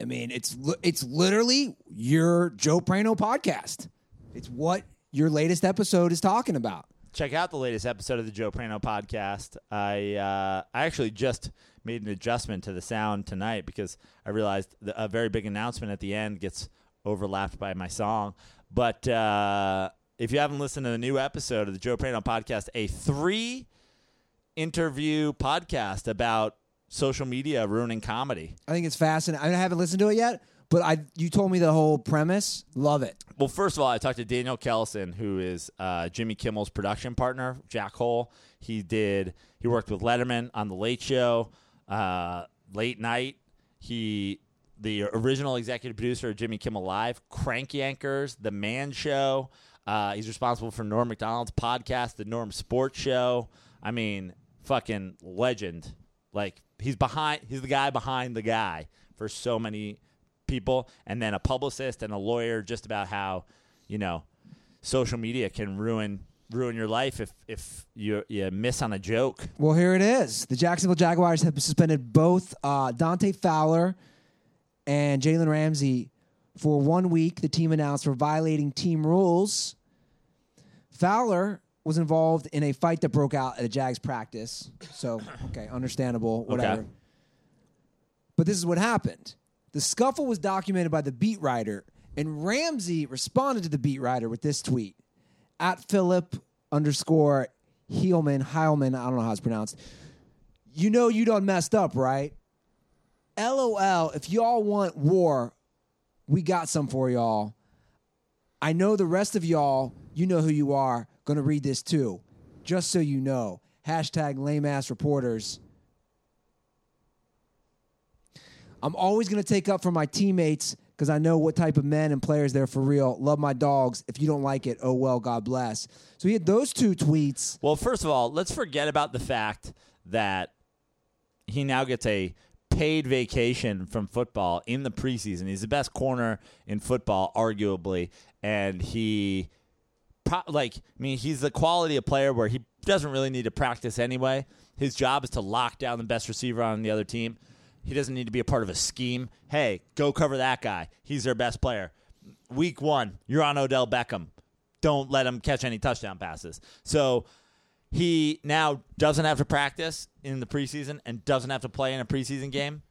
I mean, it's li- it's literally your Joe Prano podcast. It's what your latest episode is talking about. Check out the latest episode of the Joe Prano podcast. I uh, I actually just made an adjustment to the sound tonight because I realized the, a very big announcement at the end gets overlapped by my song. But uh, if you haven't listened to the new episode of the Joe Prano podcast, a three interview podcast about social media ruining comedy. I think it's fascinating. I haven't listened to it yet, but I you told me the whole premise. Love it. Well, first of all, I talked to Daniel Kellison, who is uh, Jimmy Kimmel's production partner, Jackhole. He did. He worked with Letterman on the Late Show, uh, Late Night. He the original executive producer of Jimmy Kimmel Live, Crank Yankers, The Man Show. Uh, he's responsible for Norm Macdonald's podcast, The Norm Sports Show. I mean, fucking legend. Like he's behind. He's the guy behind the guy for so many people, and then a publicist and a lawyer just about how you know social media can ruin ruin your life if if you you miss on a joke. Well, here it is. The Jacksonville Jaguars have suspended both uh, Dante Fowler and Jalen Ramsey for one week. The team announced for violating team rules. Fowler was involved in a fight that broke out at a Jags practice. So, okay, understandable, whatever. Okay. But this is what happened. The scuffle was documented by the beat writer, and Ramsey responded to the beat writer with this tweet at Philip underscore Heilman, Heilman, I don't know how it's pronounced. You know you done messed up, right? LOL, if y'all want war, we got some for y'all. I know the rest of y'all, you know who you are, gonna read this too. Just so you know. Hashtag lame ass reporters. I'm always gonna take up for my teammates because I know what type of men and players they're for real. Love my dogs. If you don't like it, oh well, God bless. So he had those two tweets. Well, first of all, let's forget about the fact that he now gets a paid vacation from football in the preseason. He's the best corner in football, arguably, and he, pro- like, I mean, he's the quality of player where he doesn't really need to practice anyway. His job is to lock down the best receiver on the other team. He doesn't need to be a part of a scheme. Hey, go cover that guy. He's their best player. week one, you're on Odell Beckham. Don't let him catch any touchdown passes. So he now doesn't have to practice in the preseason and doesn't have to play in a preseason game.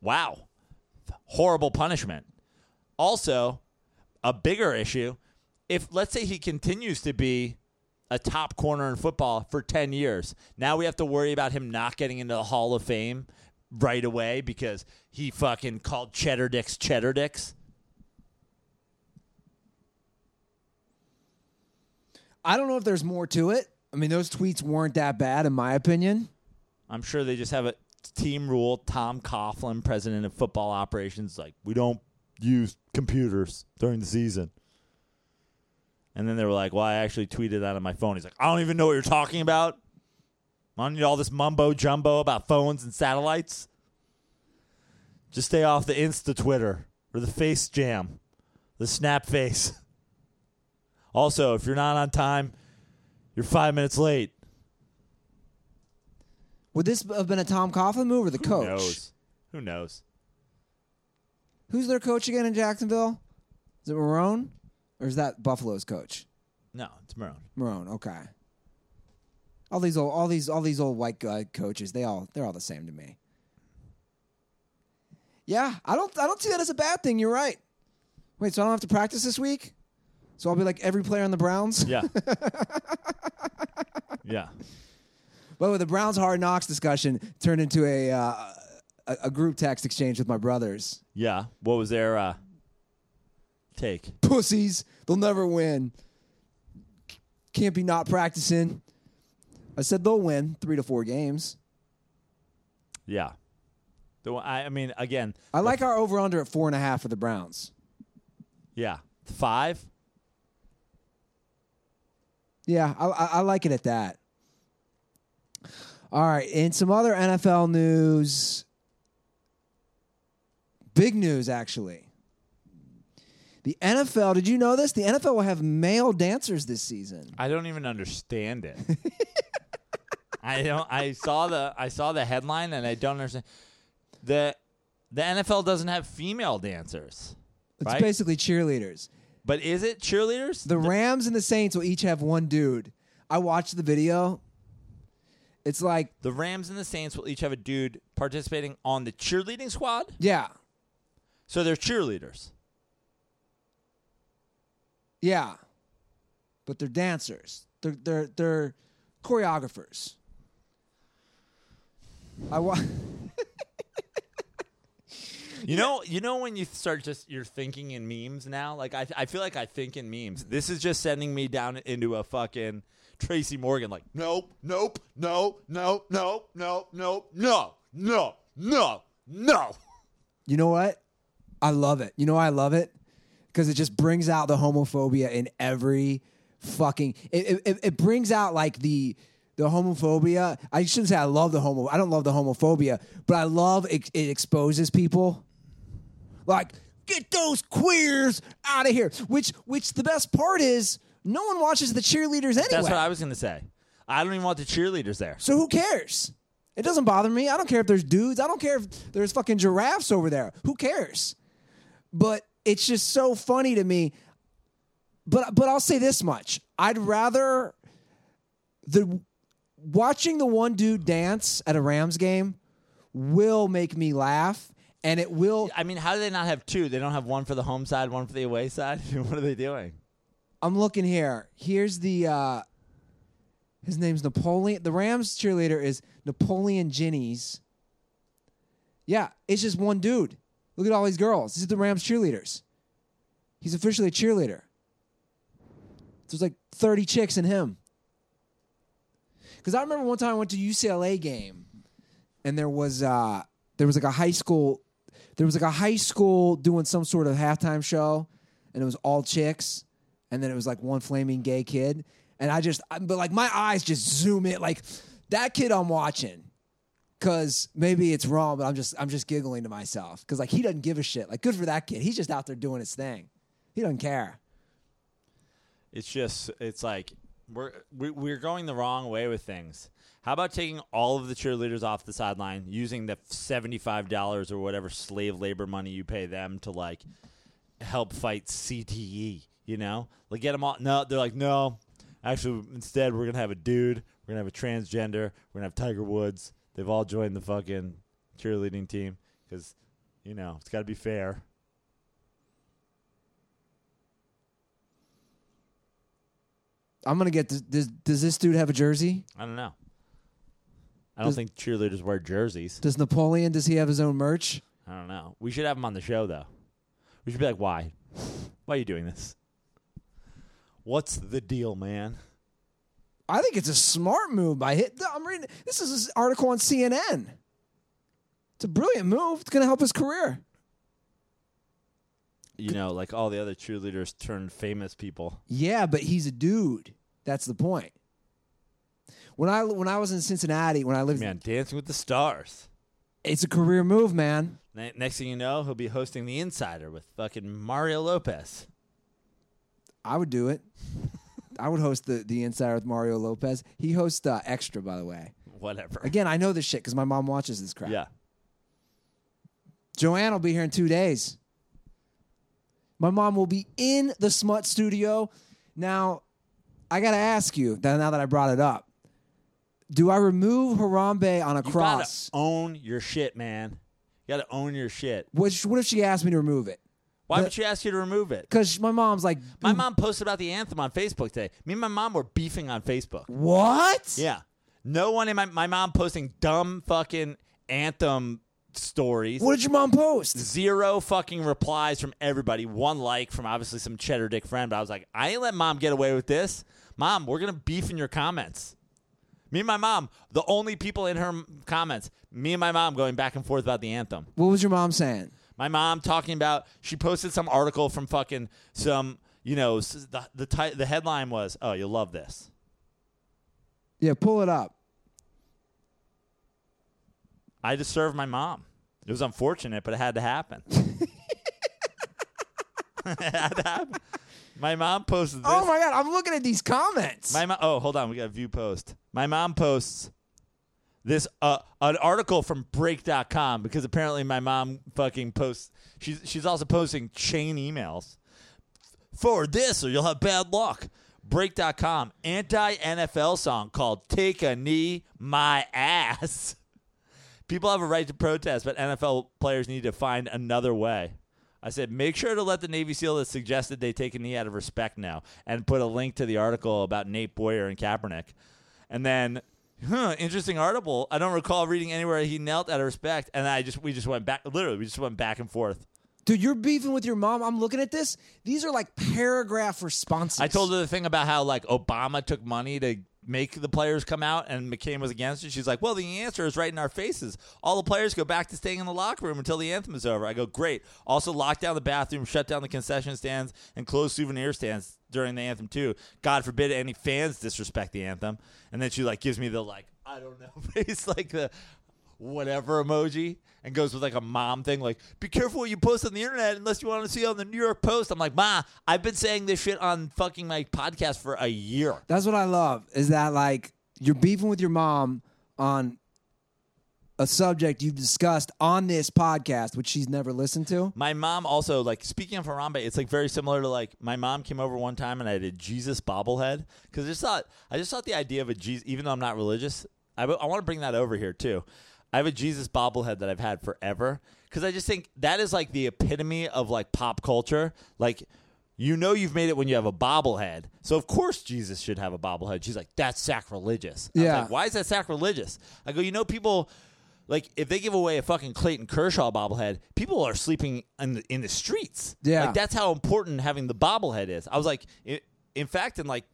Wow. Horrible punishment. Also, a bigger issue if let's say he continues to be a top corner in football for 10 years, now we have to worry about him not getting into the Hall of Fame right away because he fucking called Cheddar Dicks Cheddar Dicks. I don't know if there's more to it. I mean, those tweets weren't that bad, in my opinion. I'm sure they just have a team rule. Tom Coughlin, president of football operations, like, we don't use computers during the season. And then they were like, well, I actually tweeted that on my phone. He's like, I don't even know what you're talking about. I don't need all this mumbo jumbo about phones and satellites. Just stay off the Insta Twitter or the Face Jam, the Snap Face. Also, if you're not on time, you're five minutes late. Would this have been a Tom Coughlin move or the coach? Who knows? Who knows? Who's their coach again in Jacksonville? Is it Marrone? Or is that Buffalo's coach? No, it's Marrone. Marrone, okay. All these old all these all these old white guy coaches, they all they're all the same to me. Yeah, I don't I don't see that as a bad thing. You're right. Wait, so I don't have to practice this week? So I'll be like every player on the Browns? Yeah. yeah. But with the Browns hard knocks discussion turned into a uh, a, a group text exchange with my brothers. Yeah. What was their uh, take? Pussies, they'll never win. Can't be not practicing. I said they'll win three to four games. Yeah. The one, I, I mean, again, I like our over under at four and a half for the Browns. yeah, five. Yeah, I, I, I like it at that. All right, in some other NFL news, big news actually. The NFL, did you know this? The NFL will have male dancers this season. I don't even understand it. I don't. I saw the I saw the headline and I don't understand. the The NFL doesn't have female dancers, It's right? basically cheerleaders. but is it cheerleaders? The Rams and the Saints will each have one dude. I watched the video. It's like, The Rams and the Saints will each have a dude participating on the cheerleading squad. yeah, So they're cheerleaders. yeah, but they're dancers. They're they're they're choreographers. I wa- You know, you know when you start just you're thinking in memes now. Like I, I feel like I think in memes. This is just sending me down into a fucking Tracy Morgan. Like nope, nope, no, no, no, no, no, no, no, no, no. You know what? I love it. You know why I love it? Because it just brings out the homophobia in every fucking. It, it, it brings out like the the homophobia. I shouldn't say I love the homo. I don't love the homophobia, but I love it, it exposes people. Like get those queers out of here. Which which the best part is no one watches the cheerleaders anyway. That's what I was gonna say. I don't even want the cheerleaders there. So who cares? It doesn't bother me. I don't care if there's dudes. I don't care if there's fucking giraffes over there. Who cares? But it's just so funny to me. But but I'll say this much. I'd rather the watching the one dude dance at a Rams game will make me laugh and it will I mean, how do they not have two? They don't have one for the home side, one for the away side. what are they doing? I'm looking here. Here's the uh his name's Napoleon. The Rams cheerleader is Napoleon Jinnies. Yeah, it's just one dude. Look at all these girls. These are the Rams cheerleaders. He's officially a cheerleader. There's like 30 chicks in him. Because I remember one time I went to UCLA game, and there was uh, there was like a high school, there was like a high school doing some sort of halftime show, and it was all chicks, and then it was like one flaming gay kid, and I just, I- but like my eyes just zoom in, like that kid I'm watching, because maybe it's wrong, but I'm just I'm just giggling to myself because like he doesn't give a shit. Like good for that kid. He's just out there doing his thing. He doesn't care. It's just it's like we're we- we're going the wrong way with things. How about taking all of the cheerleaders off the sideline, using the seventy five dollars or whatever slave labor money you pay them to like help fight CTE. You know, like get them all. No, they're like, no. Actually, instead, we're gonna have a dude. We're gonna have a transgender. We're gonna have Tiger Woods. They've all joined the fucking cheerleading team because, you know, it's got to be fair. I'm gonna get. This, does does this dude have a jersey? I don't know. I don't Does- think cheerleaders wear jerseys. Does Napoleon? Does he have his own merch? I don't know. We should have him on the show though. We should be like, why? Why are you doing this? What's the deal, man? I think it's a smart move by hit. I'm reading. This is an article on CNN. It's a brilliant move. It's gonna help his career. You know, like all the other cheerleaders turned famous people. Yeah, but he's a dude. That's the point. When I when I was in Cincinnati, when I lived, Man, Dancing with the Stars. it's a career move, man. Ne- Next thing you know, he'll be hosting The Insider with fucking Mario Lopez. I would do it. I would host the the Insider with Mario Lopez. He hosts uh, Extra, by the way. Whatever. Again, I know this shit because my mom watches this crap. Yeah. Joanne will be here in two days. My mom will be in the Smut studio. Now, I got to ask you, that now that I brought it up, do I remove Harambe on a You cross? gotta own your shit, man. You gotta own your shit. What, what if she asked me to remove it? Why would she ask you to remove it? Because my mom's like, My mom posted about the anthem on Facebook today. Me and my mom were beefing on Facebook. what? Yeah. No one in my my mom posting dumb fucking anthem stories. What did your mom post? Zero fucking replies from everybody. One like from obviously some cheddar dick friend. But I was like, I ain't let mom get away with this. Mom, we're gonna beef in your comments. Me and my mom, the only people in her comments. Me and my mom going back and forth about the anthem. What was your mom saying? My mom talking about she posted some article from fucking some you know the the, the headline was oh you'll love this. Yeah, pull it up. I just served my mom. It was unfortunate, but it had to happen. it had to happen. My mom posted this. Oh my God, I'm looking at these comments. My mo- oh, hold on, we got a view post. My mom posts this uh, an article from break.com because apparently my mom fucking posts she's she's also posting chain emails. Forward this or you'll have bad luck. Break.com anti NFL song called Take a Knee My Ass. People have a right to protest, but NFL players need to find another way. I said, make sure to let the Navy SEAL that suggested they take a knee out of respect now, and put a link to the article about Nate Boyer and Kaepernick. And then, huh, interesting article. I don't recall reading anywhere he knelt out of respect, and I just we just went back. Literally, we just went back and forth. Dude, you're beefing with your mom. I'm looking at this. These are like paragraph responses. I told her the thing about how like Obama took money to make the players come out and McCain was against it. She's like, "Well, the answer is right in our faces. All the players go back to staying in the locker room until the anthem is over." I go, "Great." Also, lock down the bathroom, shut down the concession stands, and close souvenir stands during the anthem too. God forbid any fans disrespect the anthem. And then she like gives me the like I don't know face, like the whatever emoji and goes with like a mom thing like be careful what you post on the internet unless you want to see it on the new york post. I'm like ma i've been saying this shit on fucking my podcast for a year. That's what I love is that like you're beefing with your mom on a subject you've discussed on this podcast, which she's never listened to. my mom also like speaking of harambe it's like very similar to like my mom came over one time and i did jesus bobblehead because i just thought i just thought the idea of a jesus even though i'm not religious i, I want to bring that over here too i have a jesus bobblehead that i've had forever because i just think that is like the epitome of like pop culture like you know you've made it when you have a bobblehead. So of course Jesus should have a bobblehead. She's like, that's sacrilegious. I was Yeah. like, Why is that sacrilegious? I go, you know, people like if they give away a fucking Clayton Kershaw bobblehead, people are sleeping in the, in the streets. Yeah. like that's how important having the bobblehead is. I was like, i in fact, in like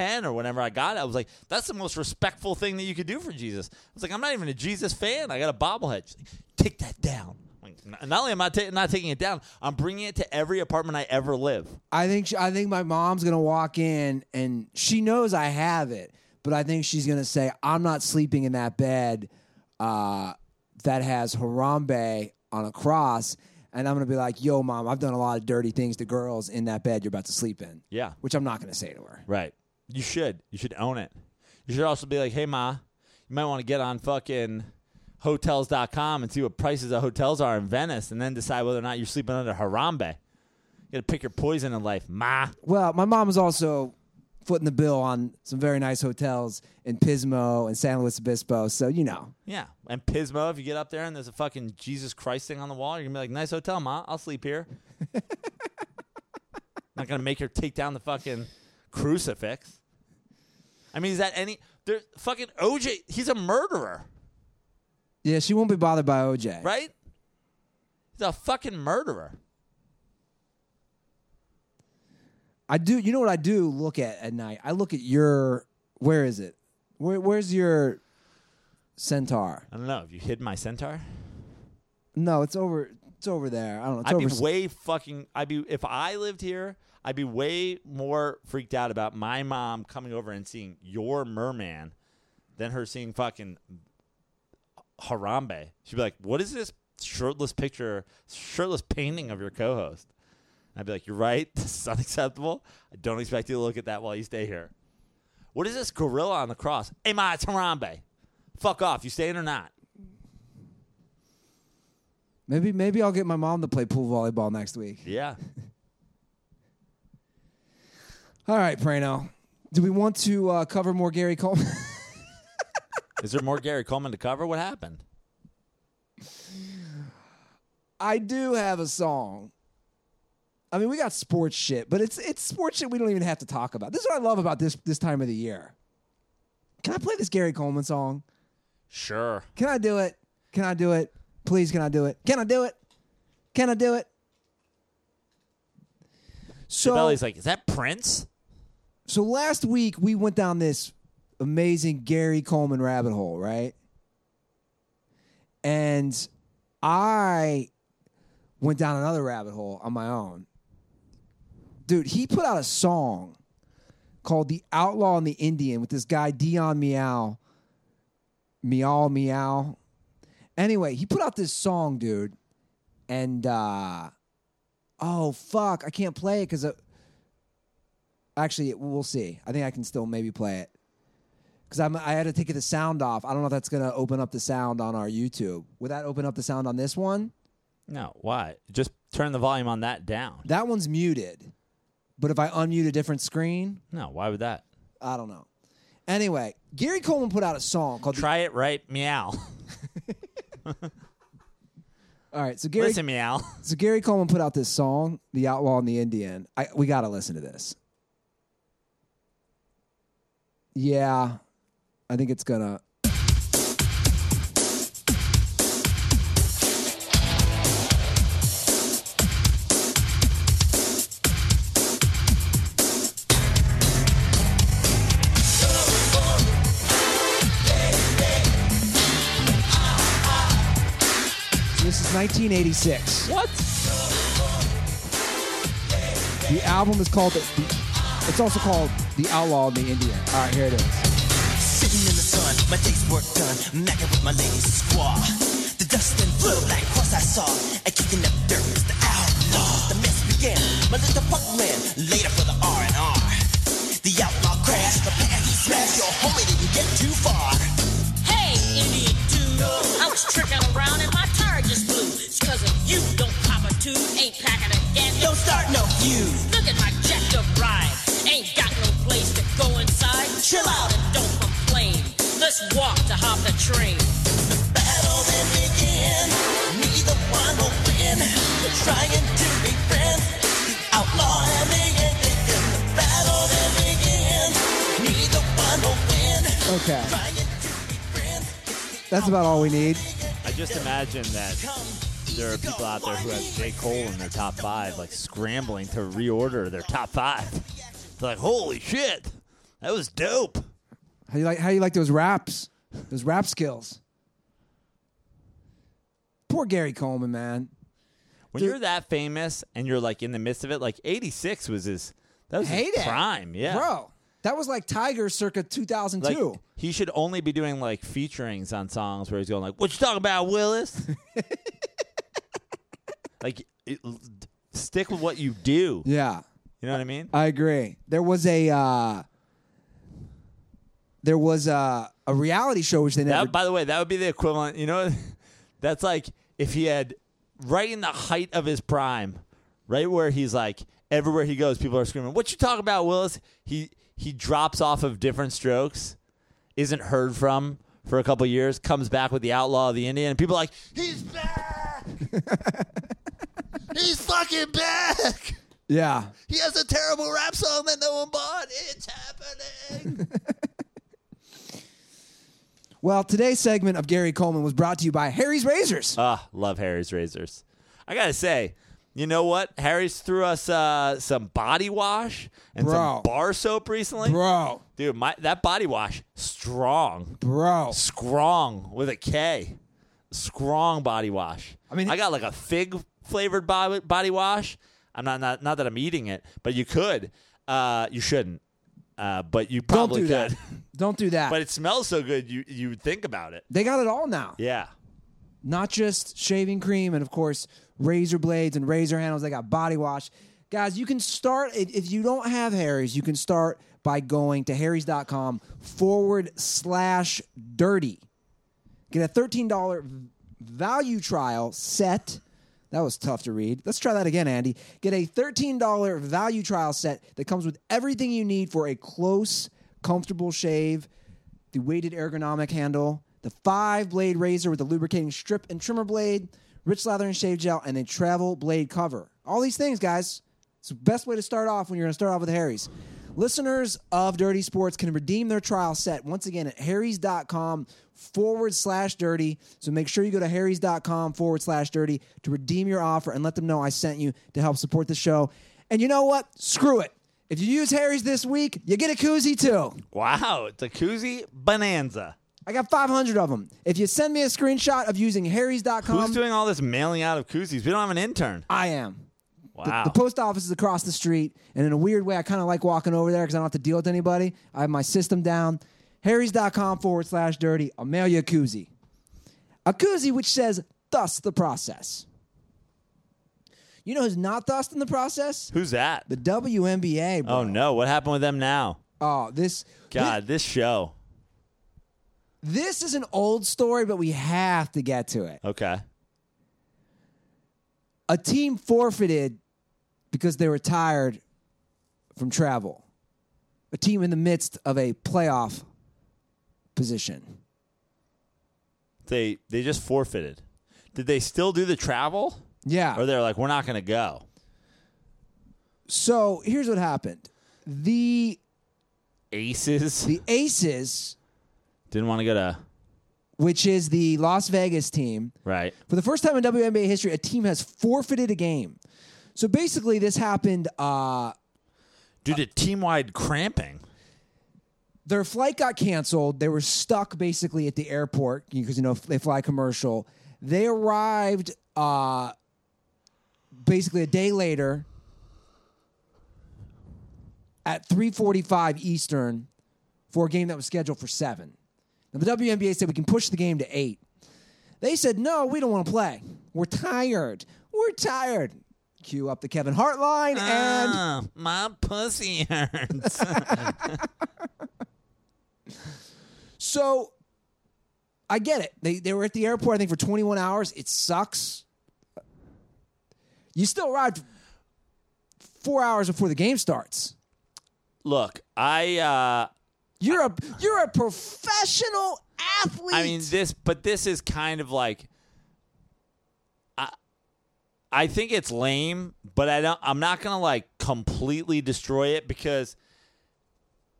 2010 or whenever I got it, I was like, that's the most respectful thing that you could do for Jesus. I was like, I'm not even a Jesus fan. I got a bobblehead. She's like, Take that down. Like, Not only am I ta- not taking it down, I'm bringing it to every apartment I ever live. I think she, I think my mom's gonna walk in and she knows I have it, but I think she's gonna say I'm not sleeping in that bed uh, that has Harambe on a cross, and I'm gonna be like, "Yo, mom, I've done a lot of dirty things to girls in that bed you're about to sleep in." Yeah. which I'm not gonna say to her. Right. You should. You should own it. You should also be like, hey, Ma, you might want to get on fucking hotels.com and see what prices of hotels are in Venice and then decide whether or not you're sleeping under Harambe. You got to pick your poison in life, ma. Well, my mom was also footing the bill on some very nice hotels in Pismo and San Luis Obispo. So you know, Yeah, and Pismo. If you get up there and there's a fucking Jesus Christ thing on the wall, you're gonna be like, "Nice hotel, ma. I'll sleep here." Not gonna make her take down the fucking crucifix. I mean, is that any? There, fucking OJ. He's a murderer, yeah, she won't be bothered by OJ. right? He's a fucking murderer. I do. You know what I do look at at night? I look at your. Where is it? Where, where's your centaur? I don't know. Have you hid my centaur? No, it's over. It's over there. I don't know. It's I'd be over. way fucking. I'd be if I lived here. I'd be way more freaked out about my mom coming over and seeing your merman than her seeing fucking Harambe. She'd be like, "What is this shirtless picture, shirtless painting of your co-host?" I'd be like, "You're right. This is unacceptable. I don't expect you to look at that while you stay here." What is this gorilla on the cross? Hey, ma, it's Harambe. Fuck off. You staying or not? maybe maybe I'll get my mom to play pool volleyball next week. Yeah. All right, Prano. Do we want to uh, cover more Gary Coleman? Is there more Gary Coleman to cover? What happened? I do have a song. I mean, we got sports shit, but it's it's sports shit we don't even have to talk about. This is what I love about this this time of the year. Can I play this Gary Coleman song? Sure. Can I do it? Can I do it? Please, can I do it? Can I do it? Can I do it? So, Belly's like, is that Prince? So last week we went down this amazing Gary Coleman rabbit hole, right? And I went down another rabbit hole on my own. Dude, he put out a song called The Outlaw and the Indian with this guy Dion Meow. Meow Meow. Anyway, he put out this song, dude. And uh oh fuck, I can't play it because actually we'll see. I think I can still maybe play it because I'm I had to take the sound off. I don't know if that's gonna open up the sound on our YouTube. Would that open up the sound on this one? No, why? Just turn the volume on that down. That one's muted. But if I unmute a different screen, No, why would that? I don't know. Anyway, Gary Coleman put out a song called. The- Try it right, meow. All right, so Gary, Listen, meow. so Gary Coleman put out this song, "The Outlaw and the Indian." I, we got to listen to this. Yeah, I think it's gonna. This is 1986. What? The album is called. The, it's also called "The Outlaw and the Indian." All right, here it is. Sitting in the sun, my day's work done. Macking with my ladies squaw. The dust and flew like cross I saw. And kicking up dirt is the outlaw. The mess began. My little punk man later for the R and R. The outlaw crashed. The pan he smashed. Your homie didn't get too far. Hey, idiot dude. I was tricking around and my tire just blew. It's cause of you. Don't pop a tube. Ain't packing a gas. Don't start no feud. Look at my jacked up ride. Ain't got no place to go inside. Chill out and don't complain. Let's walk to hop the train. The Battle then begin. Neither one will win. We're trying to be friends. The outlaw and the Indian. The battle then begin. Neither one will win. Okay, Trying to be friends. that's about all we need. I just imagine that there are people out there who have J. Cole in their top five, like scrambling to reorder their top five. They're like, holy shit, that was dope. How you like? How you like those raps? Those rap skills. Poor Gary Coleman, man. When you're that famous and you're like in the midst of it, like 86 was his, that was his Heyday. prime. Yeah. bro. That was like Tiger circa 2002. Like, he should only be doing like featurings on songs where he's going like, "What you talking about, Willis?" like, it, stick with what you do. yeah, You know what I mean? I agree. There was a uh, there was a, a reality show which they never. That, by the way, that would be the equivalent. You know, that's like if he had right in the height of his prime right where he's like everywhere he goes, people are screaming, "What you talking about, Willis?" He he drops off of Diff'rent Strokes, isn't heard from for a couple years, comes back with the Outlaw of the Indian, and people are like, "He's back! He's fucking back! Yeah. He has a terrible rap song that no one bought. It's happening." Well, today's segment of Gary Coleman was brought to you by Harry's Razors. Ah, love Harry's razors. I gotta say, you know what? Harry's threw us uh, some body wash and Bro. some bar soap recently. bro, Dude, my that body wash strong, bro. strong with a K, strong body wash. I mean- I got like a fig flavored body body wash. I'm not not not that I'm eating it, but you could. Uh, you shouldn't. Uh, but you Don't probably do could. that. Don't do that. but it smells so good, you you would think about it. they got it all now. Yeah. Not just shaving cream and, of course, razor blades and razor handles. They got body wash. Guys, you can start, if if you don't have Harry's, you can start by going to harrys.com forward slash dirty. Get a $13 value trial set. That was tough to read. Let's try that again, Andy. Get a $13 value trial set that comes with everything you need for a close, comfortable shave the weighted ergonomic handle, the five blade razor with a lubricating strip and trimmer blade, rich lather and shave gel, and a travel blade cover. All these things, guys. It's the best way to start off when you're going to start off with Harry's. Listeners of Dirty Sports can redeem their trial set once again at harrys.com forward slash dirty. So make sure you go to harrys.com forward slash dirty to redeem your offer and let them know I sent you to help support the show. And you know what? Screw it. If you use Harry's this week, you get a koozie too. Wow, it's a koozie bonanza. I got 500 of them. If you send me a screenshot of using harrys.com, Who's doing all this mailing out of koozies? We don't have an intern. I am. The- Wow. The, post office is across the street, and in a weird way, I kind of like walking over there because I don't have to deal with anybody. I have my system down. Harrys.com forward slash dirty. I'll mail you a koozie. A koozie which says, thus the process. You know who's not thus in the process? Who's that? The WNBA, oh, bro. Oh no, what happened with them now? Oh, this. God, this show. This is an old story, but we have to get to it. Okay. a team forfeited because they were tired from travel. A team in the midst of a playoff position. They they just forfeited. Did they still do the travel? Yeah. Or they're like, we're not gonna go. So here's what happened. The Aces the Aces, didn't want to go to which is the Las Vegas team, right. for the first time in WNBA history, a team has forfeited a game. So basically, this happened. Uh, Due to team wide cramping. their flight got canceled. They were stuck basically at the airport because you know they fly commercial. They arrived uh, basically a day later at 3:45 Eastern for a game that was scheduled for seven. Now the WNBA said we can push the game to eight. They said no, we don't want to play. We're tired. We're tired. Cue up the Kevin Hart line and. Ah, my pussy hurts. So I get it. They they were at the airport I think for 21 hours. It sucks. You still arrived 4 hours before the game starts. Look, I uh You're a you're a professional athlete. I mean this but this is kind of like I think it's lame, but I don't I'm not going to like completely destroy it because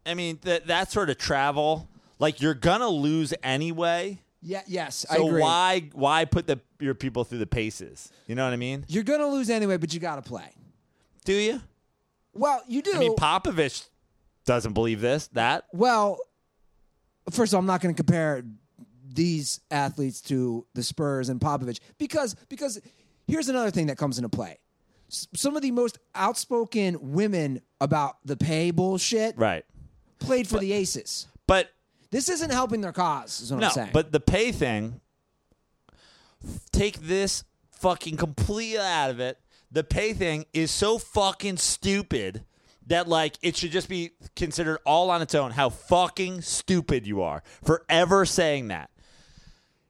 I mean that that sort of travel like you're going to lose anyway. yeah, yes, I So agree. why why put the your people through the paces? You know what I mean? You're going to lose anyway, but you got to play. Do you? Well, you do. I mean Popovich doesn't believe this. That Well, first of all, I'm not going to compare these athletes to the Spurs and Popovich because because here's another thing that comes into play. S- Some of the most outspoken women about the pay bullshit right. played for the Aces. But This isn't helping their cause. Is what no, I'm saying. but the pay thing take this fucking completely out of it. The pay thing is so fucking stupid that like it should just be considered all on its own how fucking stupid you are for ever saying that.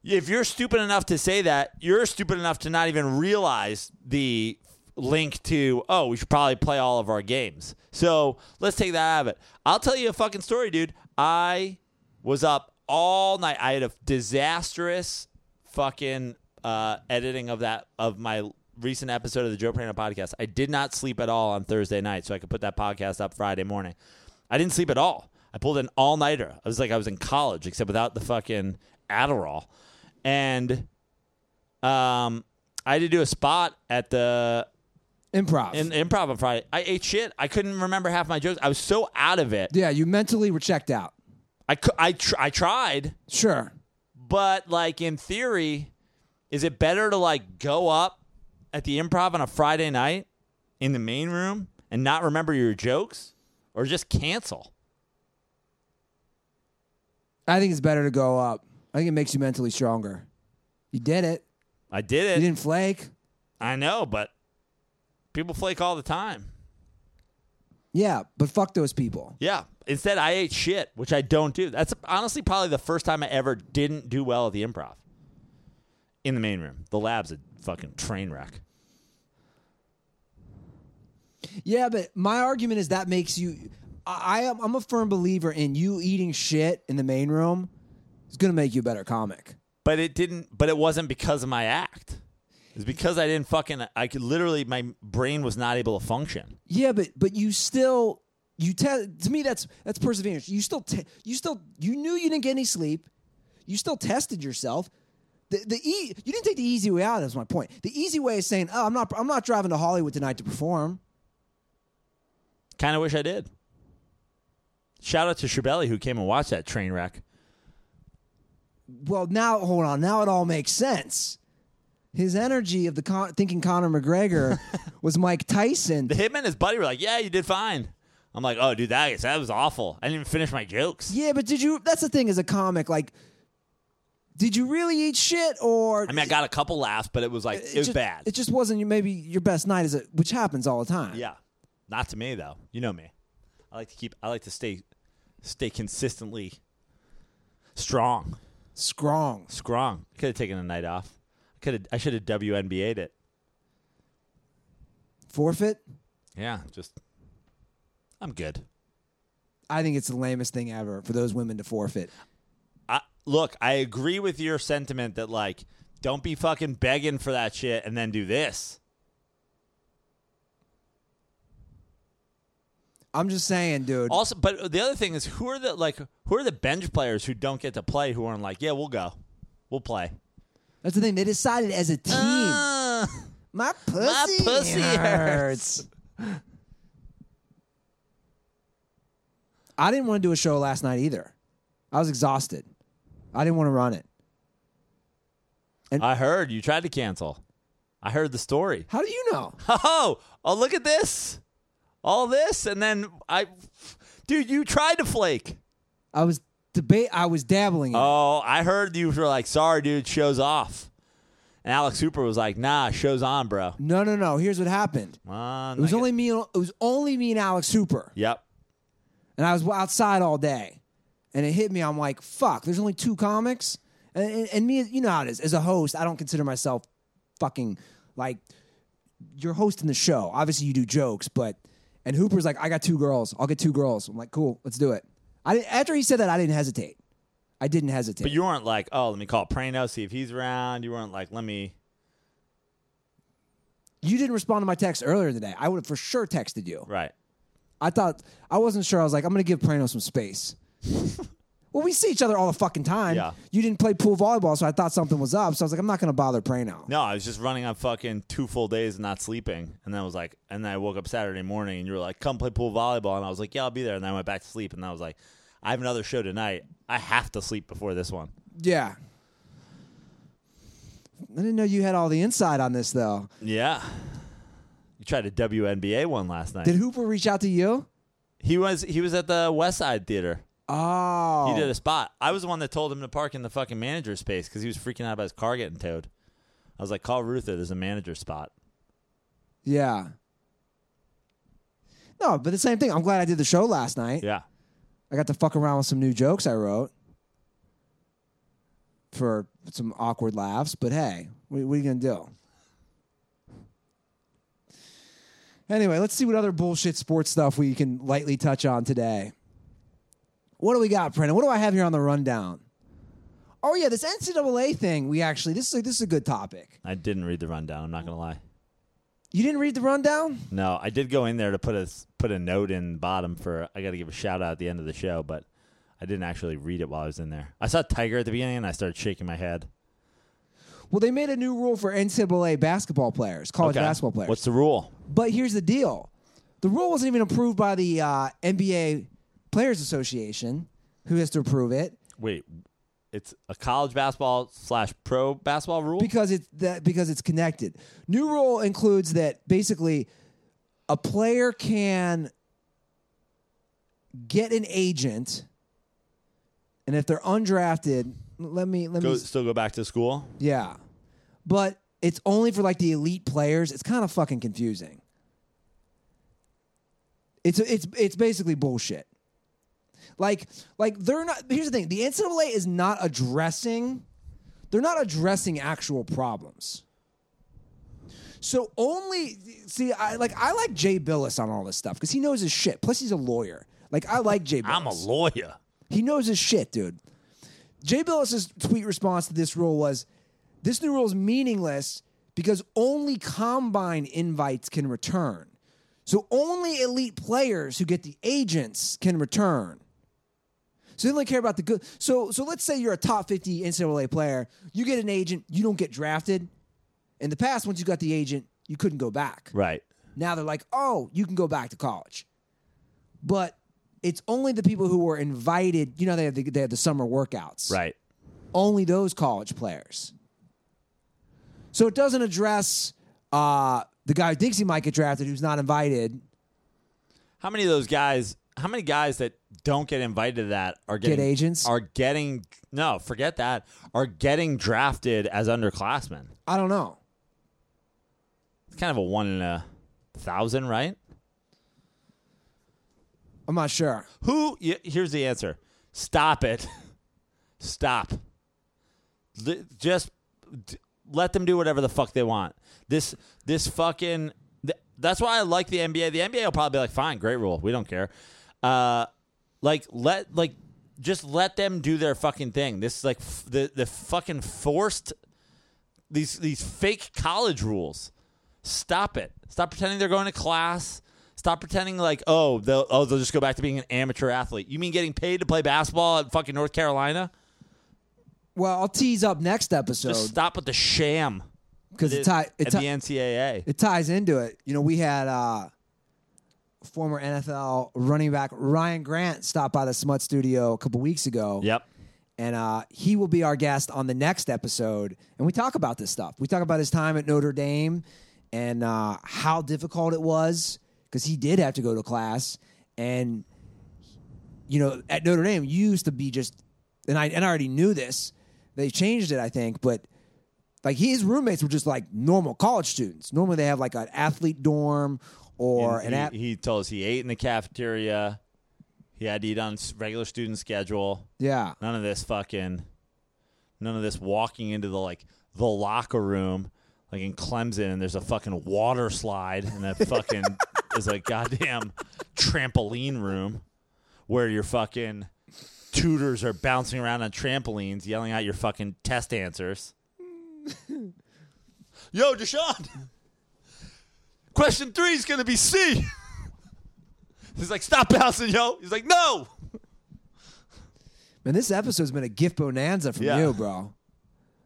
If you're stupid enough to say that, you're stupid enough to not even realize the link to oh we should probably play all of our games. So let's take that out of it. I'll tell you a fucking story, dude. I was up all night. I had a disastrous fucking uh, editing of that of my recent episode of the Joe Prano podcast. I did not sleep at all on Thursday night, so I could put that podcast up Friday morning. I didn't sleep at all. I pulled an all nighter. I was like I was in college, except without the fucking Adderall, and um, I had to do a spot at the Improv. in improv on Friday. I ate shit. I couldn't remember half my jokes. I was so out of it. yeah, you mentally were checked out. I cou- I tr- I tried, Sure. but like in theory, is it better to like go up at the improv on a Friday night in the main room and not remember your jokes, or just cancel? I think it's better to go up. I think it makes you mentally stronger. You did it. I did it. You didn't flake. I know, but people flake all the time. Yeah, but fuck those people. Yeah. Instead, I ate shit, which I don't do. That's honestly probably the first time I ever didn't do well at the improv. In the main room, the lab's a fucking train wreck. Yeah, but my argument is that makes you. I I am. I'm a firm believer in you eating shit in the main room is going to make you a better comic. But it didn't. But it wasn't because of my act. It's because I didn't fucking. I could literally. My brain was not able to function. Yeah, but but you still you te- to me that's that's perseverance. You still te- you still you knew you didn't get any sleep. You still tested yourself. The the e- you didn't take the easy way out. That's my point. The easy way is saying, "Oh, I'm not I'm not driving to Hollywood tonight to perform." Kind of wish I did. Shout out to Shabelli who came and watched that train wreck. Well, now hold on. Now it all makes sense. His energy of the con- thinking Conor McGregor was Mike Tyson. The hitman and his buddy were like, "Yeah, you did fine." I'm like, "Oh, dude, that that was awful. I didn't even finish my jokes." Yeah, but did you? That's the thing as a comic. Like, did you really eat shit or? I mean, I got a couple laughs, but it was like it, was just, bad. It just wasn't maybe your best night, is it, which happens all the time. Yeah, not to me though. You know me. I like to keep. I like to stay, stay consistently strong. Strong. Strong. Could have taken a night off. Could have. I should have WNBA'd it. Forfeit. Yeah, just. I'm good. I think it's the lamest thing ever for those women to forfeit. I, look, I agree with your sentiment that like, don't be fucking begging for that shit and then do this. I'm just saying, dude. Also, but the other thing is, who are the like, who are the bench players who don't get to play? Who aren't like, yeah, we'll go, we'll play. That's the thing. They decided as a team. Uh, my pussy, pussy hurts. I didn't want to do a show last night either. I was exhausted. I didn't want to run it. And I heard you tried to cancel. I heard the story. How do you know? Oh, oh, look at this. All this, and then I, dude, you tried to flake. I was debate. I was dabbling. Oh, I heard you were like, sorry, dude, show's off. And Alex Hooper was like, nah, show's on, bro. No, no, no. Here's what happened. Uh, It was only me. and- It was only me and Alex Hooper, Yep. and I was outside all day, and it hit me. I'm like, "Fuck!" There's only two comics, and, and, and me, you know how it is. As a host, I don't consider myself fucking like you're hosting the show. Obviously, you do jokes, but and Hooper's like, "I got two girls. I'll get two girls." I'm like, "Cool, let's do it." I didn't, after he said that, I didn't hesitate. I didn't hesitate. But you weren't like, oh, let me call Prano, see if he's around. You weren't like, let me. you didn't respond to my text earlier today. I would have for sure texted you. Right. I thought I wasn't sure. I was like, I'm gonna give Prano some space. well, we see each other all the fucking time. Yeah. You didn't play pool volleyball, so I thought something was up. So I was like, I'm not gonna bother Prano. No, I was just running on fucking two full days and not sleeping. And then I was like, and then I woke up Saturday morning and you were like, come play pool volleyball. And I was like, yeah, I'll be there. And then I went back to sleep. And I was like, I have another show tonight. I have to sleep before this one. Yeah. I didn't know you had all the insight on this though. Yeah. You tried a WNBA one last night. Did Hooper reach out to you? he was he was at the West Side Theater. Oh, He did a spot. I was the one that told him to park in the fucking manager space because he was freaking out about his car getting towed. I was like, call Ruther. There's a manager spot. Yeah. No, but the same thing. I'm glad I did the show last night. Yeah. I got to fuck around with some new jokes I wrote for some awkward laughs. But hey, what, what are you gonna do? Anyway, let's see what other bullshit sports stuff we can lightly touch on today. What do we got, Brennan? What do I have here on the rundown? Oh yeah, this NCAA thing. We actually this is a, this is a good topic. I didn't read the rundown. I'm not gonna lie. You didn't read the rundown? No, I did go in there to put a put a note in bottom for. I got to give a shout out at the end of the show, but I didn't actually read it while I was in there. I saw Tiger at the beginning, and I started shaking my head. Well, they made a new rule for NCAA basketball players, college Okay. basketball players. What's the rule? But here's the deal: the rule wasn't even approved by the uh, NBA Players Association, who has to approve it Wait, it's a college basketball slash pro basketball rule. because it's that because it's connected. New rule includes that basically a player can get an agent, and if they're undrafted, let me let go, me still go back to school. yeah, but it's only for like the elite players. It's kind of fucking confusing. It's it's it's basically bullshit. Like like they're not. Here's the thing: the NCAA is not addressing. They're not addressing actual problems. So only see, I like I like Jay Bilas on all this stuff because he knows his shit. Plus, he's a lawyer. Like I like Jay. Bilas. I'm a lawyer. He knows his shit, dude. Jay Bilas's tweet response to this rule was, "This new rule is meaningless because only combine invites can return. So only elite players who get the agents can return. So they only care about the good. So so let's say you're a top 50 NCAA player, you get an agent, you don't get drafted. In the past, once you got the agent, you couldn't go back. Right. Now they're like, oh, you can go back to college. But it's only the people who were invited. You know, they have the, they have the summer workouts. Right. Only those college players. So it doesn't address uh, the guy who thinks he might get drafted who's not invited. How many of those guys? How many guys that don't get invited to that are getting agents? Are getting no, forget that. Are getting drafted as underclassmen. I don't know. It's kind of a one in a thousand, right? I'm not sure. Who? y- Here's the answer. Stop it. Stop. Li- Just d- let them do whatever the fuck they want. This this fucking. th- That's why I like the NBA. The NBA will probably be like, fine, great rule. We don't care. Uh, like let like just let them do their fucking thing. This is like f- the the fucking forced these these fake college rules. Stop it. Stop pretending they're going to class. Stop pretending like oh they'll oh they'll just go back to being an amateur athlete. You mean getting paid to play basketball at fucking North Carolina? Well, I'll tease up next episode Just stop with the sham. because it, at ti- it, at the NCAA. it ties into it. You know, we had uh, former NFL running back Ryan Grant stopped by the Smut Studio a couple weeks ago. Yep. and uh, he will be our guest on the next episode. And we talk about this stuff. We talk about his time at Notre Dame and uh, how difficult it was because he did have to go to class. And you know, at Notre Dame, you used to be just, and I and I already knew this. They changed it, I think, but like his roommates were just like normal college students. Normally, they have like an athlete dorm or And an he, ath- he told us he ate in the cafeteria. He had to eat on regular student schedule. yeah. None of this fucking, none of this walking into the like the locker room, like in Clemson, and there's a fucking water slide and a fucking is a goddamn trampoline room where your fucking tutors are bouncing around on trampolines, yelling out your fucking test answers. Yo, Deshaun. Question three is gonna be C. He's like, stop bouncing, yo. He's like, no. Man, this episode's been a gift bonanza from Yeah. you, bro.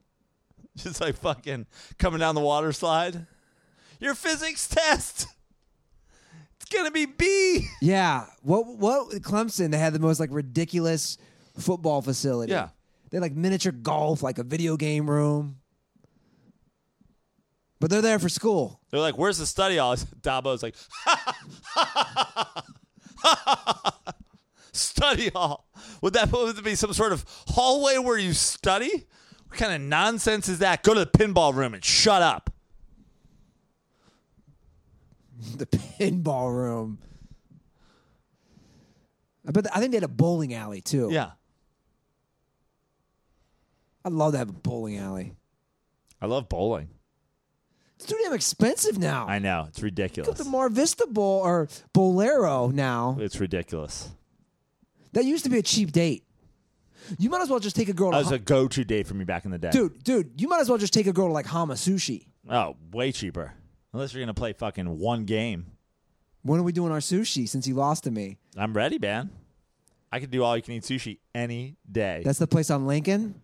Just like fucking coming down the water slide. Your physics test. It's gonna be B. Yeah. What what Clemson, they had the most like ridiculous football facility. Yeah. They had like miniature golf, like a video game room. But they're there for school. They're like, "Where's the study hall?" Dabo's like, "Study hall." Would that would it be some sort of hallway where you study? What kind of nonsense is that? Go to the pinball room and shut up. The pinball room. I bet I think they had a bowling alley too. Yeah, I'd love to have a bowling alley. I love bowling. It's too damn expensive now. I know it's ridiculous. Look at the Mar Vista Bowl or Bowlero now. It's ridiculous. That used to be a cheap date. You might as well just take a girl to That was a go-to date for me back in the day. dude, dude. You might as well just take a girl to like Hama Sushi. Oh, way cheaper. Unless you're gonna play fucking one game. When are we doing our sushi? Since you lost to me, I'm ready, man. I could do all you can eat sushi any day. that's the place on Lincoln.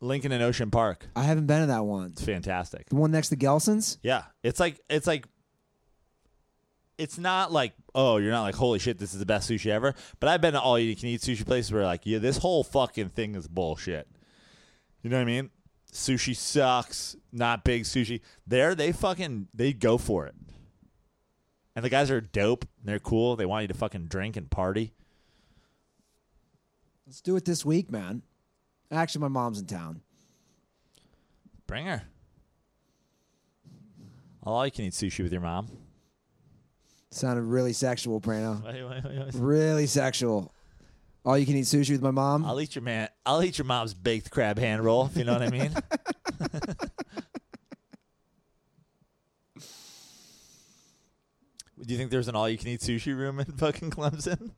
Lincoln and Ocean Park. I haven't been to that one. It's fantastic. The one next to Gelson's. Yeah, it's like it's like it's not like oh you're not like holy shit this is the best sushi ever. But I've been to all you can eat sushi places where like yeah this whole fucking thing is bullshit. You know what I mean? Sushi sucks. Not big sushi. There they fucking they go for it. And the guys are dope. They're cool. They want you to fucking drink and party. Let's do it this week, man. Actually, my mom's in town. Bring her. All you can eat sushi with your mom. Sounded really sexual, Prano. Wait, wait, wait, wait. Really sexual. All you can eat sushi with my mom. I'll eat your man. I'll eat your mom's baked crab hand roll. If you know what I mean. Do you think there's an all-you-can-eat sushi room in fucking Clemson?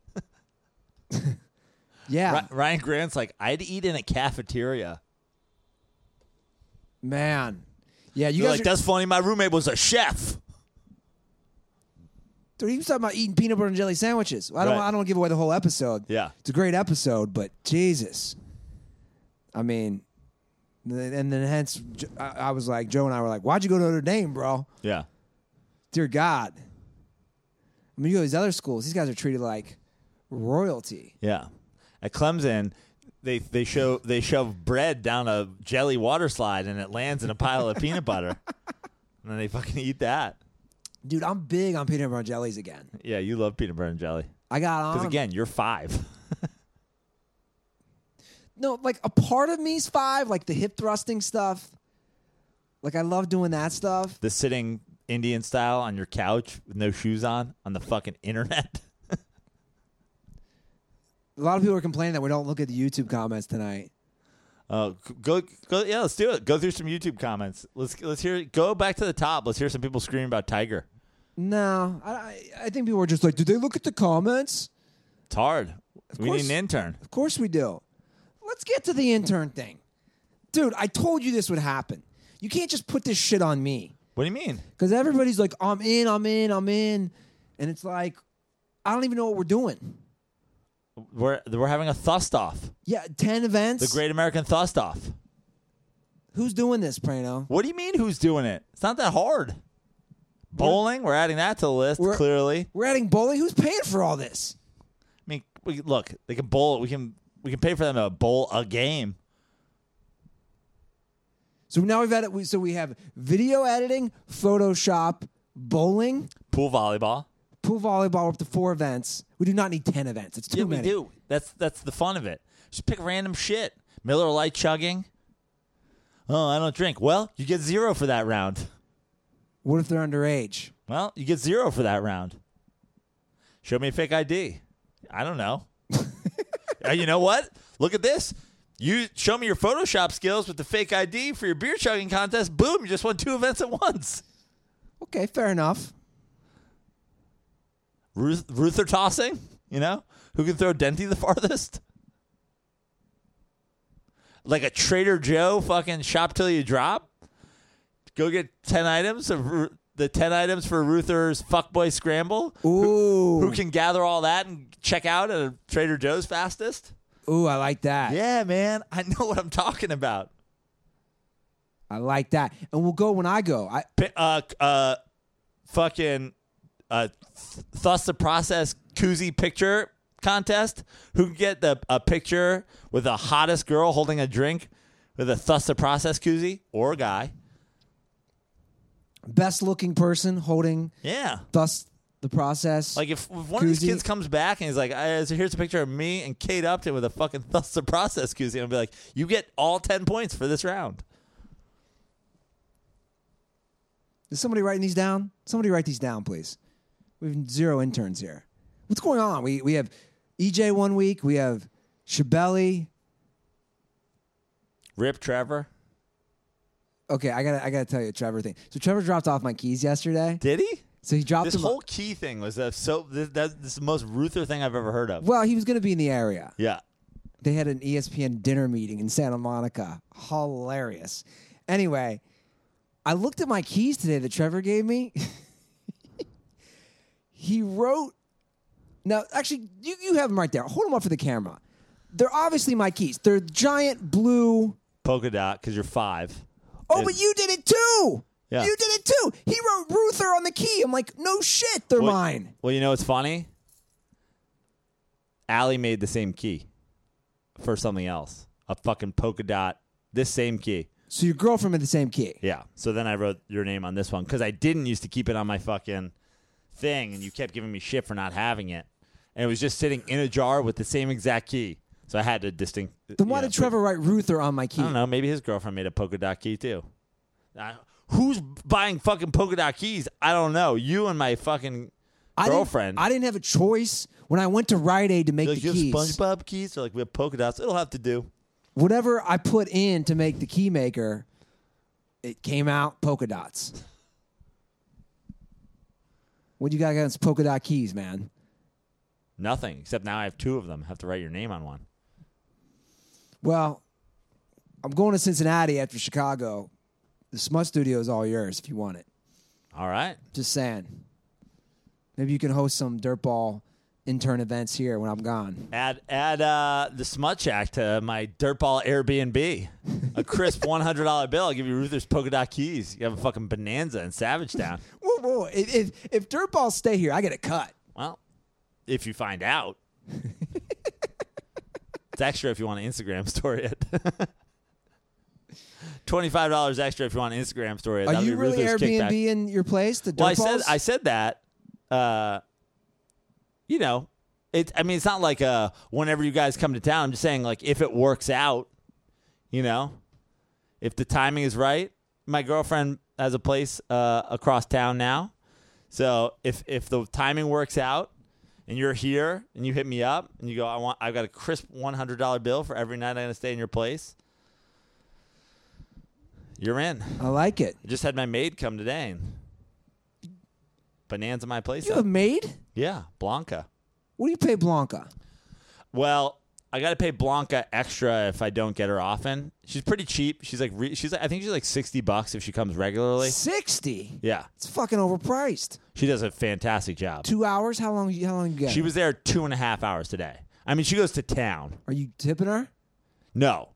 Yeah, Ryan Grant's like, I'd eat in a cafeteria. man. Yeah, you You're guys. like, are, that's funny. My roommate was a chef. dude, he was talking about eating peanut butter and jelly sandwiches. I don't. Right. I don't give away the whole episode. Yeah. It's a great episode, but Jesus, I mean, and then hence I was like, Joe and I were like, "Why'd you go to Notre Dame, bro? Yeah. Dear God." I mean, you go to these other schools; these guys are treated like royalty. Yeah. At Clemson, they they show they shove bread down a jelly water slide and it lands in a pile of peanut butter. And then they fucking eat that. Dude, I'm big on peanut butter and jellies again. Yeah, you love peanut butter and jelly. I got on Because um, again, you're five. no, like a part of me's five, like the hip thrusting stuff. Like I love doing that stuff. the sitting Indian style on your couch with no shoes on on the fucking internet. A lot of people are complaining that we don't look at the YouTube comments tonight. Oh, go go yeah, let's do it. Go through some YouTube comments. Let's let's hear go back to the top. Let's hear some people screaming about Tiger. No, I, I- think people are just like, do they look at the comments? It's hard. we course. need an intern. Of course we do. Let's get to the intern thing. Dude, I told you this would happen. You can't just put this shit on me. What do you mean? Because everybody's like, I'm in, I'm in, I'm in. And it's like, I don't even know what we're doing. We're we're having a thust off. Yeah, 10 events. The Great American Thust off. Who's doing this, Prano? What do you mean who's doing it? It's not that hard. Bowling, we're adding that to the list, We're- clearly. We're adding bowling. Who's paying for all this? I mean, we, look, they can bowl. We can we can pay for them to bowl a game. So now we've added, we- so we have video editing, Photoshop, bowling, Pool volleyball. Pool volleyball, up to four events. We do not need 10 events. It's too yeah, many. we do. That's that's the fun of it. Just pick random shit. Miller Lite chugging. Oh, I don't drink. Well, you get zero for that round. What if they're underage? Well, you get zero for that round. Show me a fake ID. I don't know. Uh, you know what? Look at this. You show me your Photoshop skills with the fake ID for your beer chugging contest. Boom! You just won two events at once. Okay, fair enough. Ruth, Ruther tossing. You know who can throw Denty the farthest? Like a Trader Joe fucking shop till you drop. Go get ten items of the ten items for Ruther's fuckboy scramble. Ooh. Who can gather all that and check out at Trader Joe's fastest? Ooh, I like that. Yeah, man, I know what I'm talking about. I like that. And we'll go when I go. I Uh, uh, fucking, uh, th- thus the process koozie picture contest. Who can get the a picture with the hottest girl holding a drink with a thus the process koozie or a guy? best looking person holding Yeah. thus the process. Like if, if one of these Koozie. kids comes back and he's like, uh, so "Here's a picture of me and Kate Upton with a fucking thus the process koozie," I'll be like, "You get all ten points for this round." Is somebody writing these down? Somebody write these down, please. We have zero interns here. What's going on? We we have EJ one week. We have Shabelli. Rip Trevor. Okay, I gotta I gotta tell you a Trevor thing. So Trevor dropped off my keys yesterday. Did he? So he dropped This them. whole key thing was a, so. This, that's this is the most Ruther thing I've ever heard of. well, he was gonna be in the area. Yeah. They had an ESPN dinner meeting in Santa Monica. Hilarious. Anyway, I looked at my keys today that Trevor gave me. he wrote. Now, actually, you, you have them right there. Hold them up for the camera. They're obviously my keys. They're giant blue. Polka dot because you're five. Oh, It- but you did it too. Yeah. You did it too. He wrote Ruther on the key. I'm like, no shit, they're Well- mine. Well, you know what's funny? Allie made the same key for something else. A fucking polka dot. This same key. So your girlfriend had the same key. Yeah. So then I wrote your name on this one because I didn't used to keep it on my fucking thing, and you kept giving me shit for not having it, and it was just sitting in a jar with the same exact key. So I had to distinct. Then why you know, did Trevor write Ruther on my key? I don't know. Maybe his girlfriend made a polka dot key too. Uh, who's buying fucking polka dot keys? I don't know. You and my fucking I didn't- girlfriend. I didn't have a choice when I went to Rite Aid to make the like, have keys. SpongeBob keys? They're like, we have polka dots. It'll have to do. Whatever I put in to make the key maker, it came out polka dots. What do you got against polka dot keys, man? Nothing. Except now I have two of them. have to write your name on one. Well, I'm going to Cincinnati after Chicago. The Smut Studio is all yours if you want it. All right. Just saying. Maybe you can host some dirtball intern events here when I'm gone. Add add uh, the smut shack to my dirtball Airbnb. A crisp one hundred dollar bill. I'll give you Ruther's polka dot keys. You have a fucking bonanza in Savage Town. Whoa, whoa! If if, if dirtballs stay here, I get a cut. well, if you find out. it's extra if you want to Instagram story it. Twenty-five dollars extra if you want an Instagram story it. Are That'll you really Ruther's Airbnb kickback. in your place? The Well, I said I said that. Uh, you know, it. I mean, it's not like uh, whenever you guys come to town. I'm just saying, like, if it works out, you know, if the timing is right. My girlfriend has a place uh, across town now, so if if the timing works out. And you're here, and you hit me up, and you go, "I want, I've got a crisp one hundred dollar bill for every night I'm gonna stay in your place." You're in. I like it. I just had my maid come today and bonanza my place You have a maid? yeah, Blanca. What do you pay Blanca? Well, I got to pay Blanca extra if I don't get her often. She's pretty cheap. She's like re- she's like, I think she's like 60 bucks if she comes regularly. Sixty. Yeah. It's fucking overpriced. She does a fantastic job. Two hours? How long? How long you get? She was there two and a half hours today. I mean, she goes to town. Are you tipping her? No.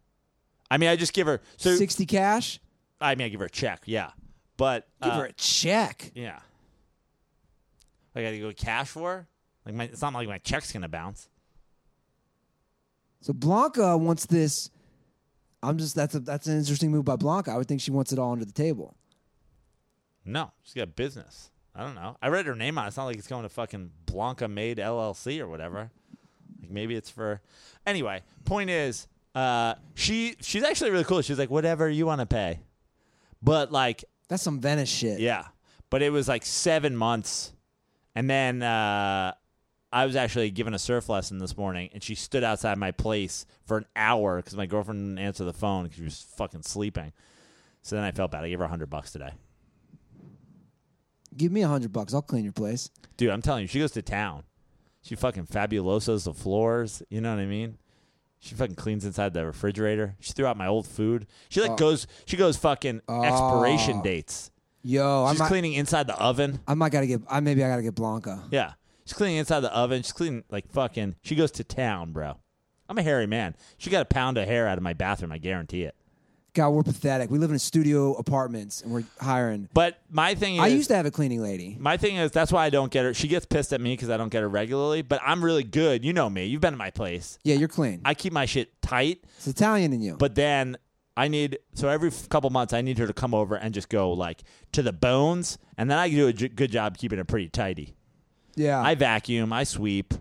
I mean, I just give her so Sixty cash. I mean, I give her a check, yeah. But Give uh, her a check. yeah. I got to go cash for? Like my it's not like my check's to bounce. So Blanca wants this. I'm just that's a that's an interesting move by Blanca. I would think she wants it all under the table. No, she's got business. I don't know. I read her name on it. It's not like it's going to fucking Blanca Maid LLC or whatever. Like maybe it's for. Anyway, point is, uh, she she's actually really cool. She's like, whatever you want to pay, but like, That's some Venice shit. yeah. But it was like seven months, and then uh, I was actually given a surf lesson this morning, and she stood outside my place for an hour because my girlfriend didn't answer the phone because she was fucking sleeping. So then I felt bad. I gave her a hundred bucks today. Give me a hundred bucks. I'll clean your place. Dude, I'm telling you, she goes to town. She fucking fabulosas the floors. You know what I mean? She fucking cleans inside the refrigerator. She threw out my old food. She like goes. She goes fucking expiration dates. Yo, She's might, cleaning inside the oven. I might gotta get. I maybe I gotta get Blanca. Yeah, she's cleaning inside the oven. She's cleaning like fucking. She goes to town, bro. I'm a hairy man. She got a pound of hair out of my bathroom. I guarantee it. God, we're pathetic. We live in studio apartments and we're hiring. But my thing is, I used to have a cleaning lady. My thing is that's why I don't get her. She gets pissed at me because I don't get her regularly. But I'm really good. You know me. You've been to my place. Yeah, you're clean. I keep my shit tight. it's Italian in you. But then I need so every couple months I need her to come over and just go like to the bones, and then I can do a j- good job keeping it pretty tidy. yeah, I vacuum, I sweep,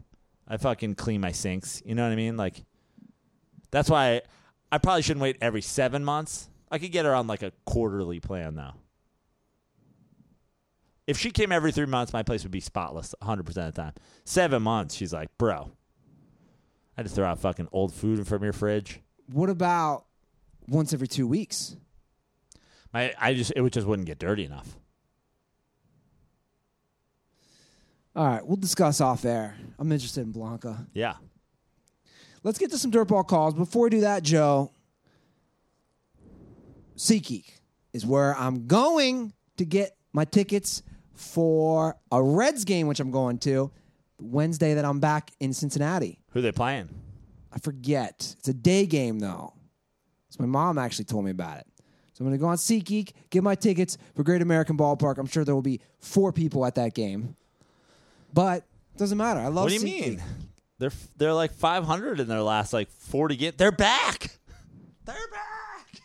I fucking clean my sinks. You know what I mean? Like that's why I, I probably shouldn't wait every seven months. I could get her on like a quarterly plan though. If she came every three months, my place would be spotless 100% of the time. Seven months, she's like, bro, I just throw out fucking old food from your fridge. what about once every two weeks? I, I just it just wouldn't get dirty enough. All right, we'll discuss off air. I'm interested in Blanca. Yeah. Let's get to some dirtball calls. Before we do that, Joe, SeatGeek is where I'm going to get my tickets for a Reds game, which I'm going to Wednesday that I'm back in Cincinnati. Who they playing? I forget. It's a day game though. So my mom actually told me about it. So I'm going to go on SeatGeek, get my tickets for Great American Ballpark. I'm sure there will be four people at that game, but it doesn't matter. I love. What do you SeatGeek. mean? They're they're like 500 in their last like 40 games. They're back. They're back.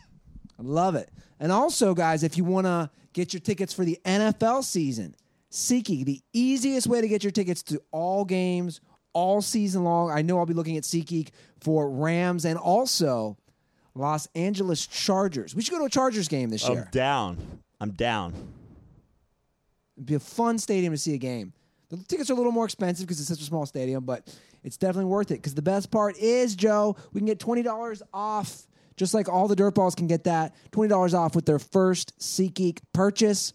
I love it. And also, guys, if you want to get your tickets for the NFL season, SeatGeek, the easiest way to get your tickets to all games all season long. I know I'll be looking at SeatGeek for Rams and also Los Angeles Chargers. We should go to a Chargers game this year. I'm down. I'm down. It'd be a fun stadium to see a game. The tickets are a little more expensive because it's such a small stadium, but it's definitely worth it. Because the best part is, Joe, we can get twenty dollars off, just like all the dirtballs can get that twenty dollars off with their first SeatGeek purchase.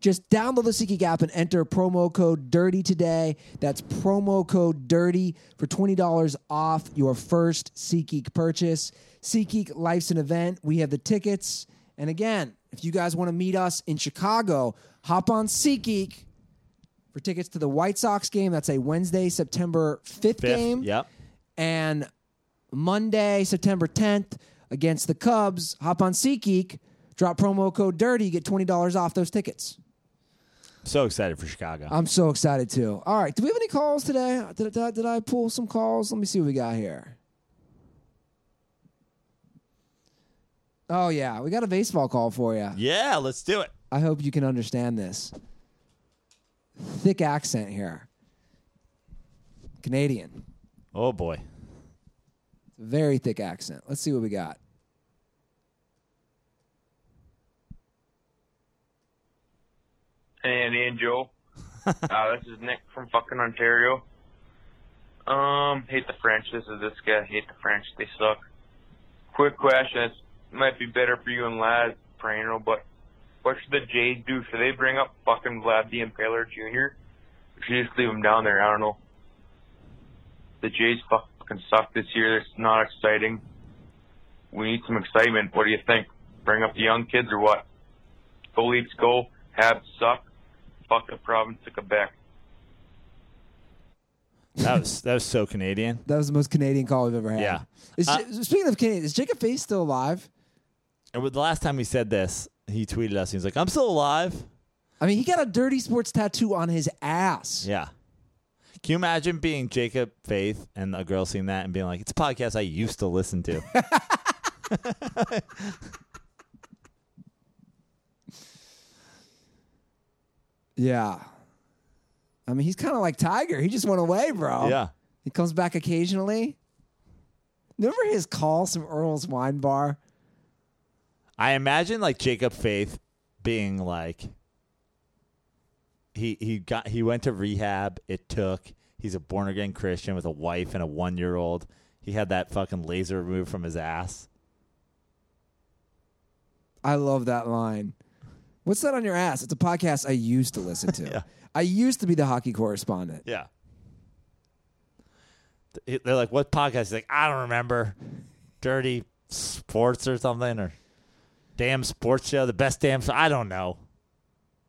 Just download the SeatGeek app and enter promo code DIRTY today. That's promo code DIRTY for $20 off your first SeatGeek purchase. SeatGeek Life's an event. We have the tickets. And again, if you guys want to meet us in Chicago, hop on SeatGeek for tickets to the White Sox game. That's a Wednesday, September 5th, Fifth. game. Yep. And Monday, September 10th against the Cubs. Hop on SeatGeek, drop promo code DIRTY, get $20 off those tickets. So excited for Chicago. I'm so excited too. All right, do we have any calls today? Did, did, did I pull some calls? Let me see what we got here. Oh yeah, we got a baseball call for you. yeah, let's do it. I hope you can understand this. Thick accent here. Canadian. Oh boy. Very thick accent. Let's see what we got. Hey, Andy and Joe. uh, this is Nick from fucking Ontario. Um, hate the French. This is this guy. Hate the French. They suck. Quick question. It might be better for you and Lad, Prano, but what should the Jays do? Should they bring up fucking Vlad the Impaler Jr.? Or should they just leave him down there? I don't know. The Jays fucking suck this year. It's not exciting. We need some excitement. What do you think? Bring up the young kids or what? Go Leafs, go. Habs suck. Fuck the province of Quebec. That was that was so Canadian. That was the most Canadian call we've ever had. Yeah. Is, Uh, speaking of Canadian, is Jacob Face still alive? And with the last time he said this, he tweeted us. He was like, "I'm still alive." I mean, he got a dirty sports tattoo on his ass. Yeah. Can you imagine being Jacob Faith and a girl seeing that and being like, "It's a podcast I used to listen to." Yeah. I mean, he's kind of like Tiger. He just went away, bro. yeah. He comes back occasionally. Remember his call from Earl's Wine Bar? I imagine like Jacob Faith being like he he got he went to rehab. It took. He's a born again Christian with a wife and a one year old. He had that fucking laser removed from his ass. I love that line. What's that on your ass? It's a podcast I used to listen to. Yeah. I used to be the hockey correspondent. Yeah. They're like, "What podcast?" He's like, "I don't remember. Dirty sports or something or damn sports show. The best damn. I don't know."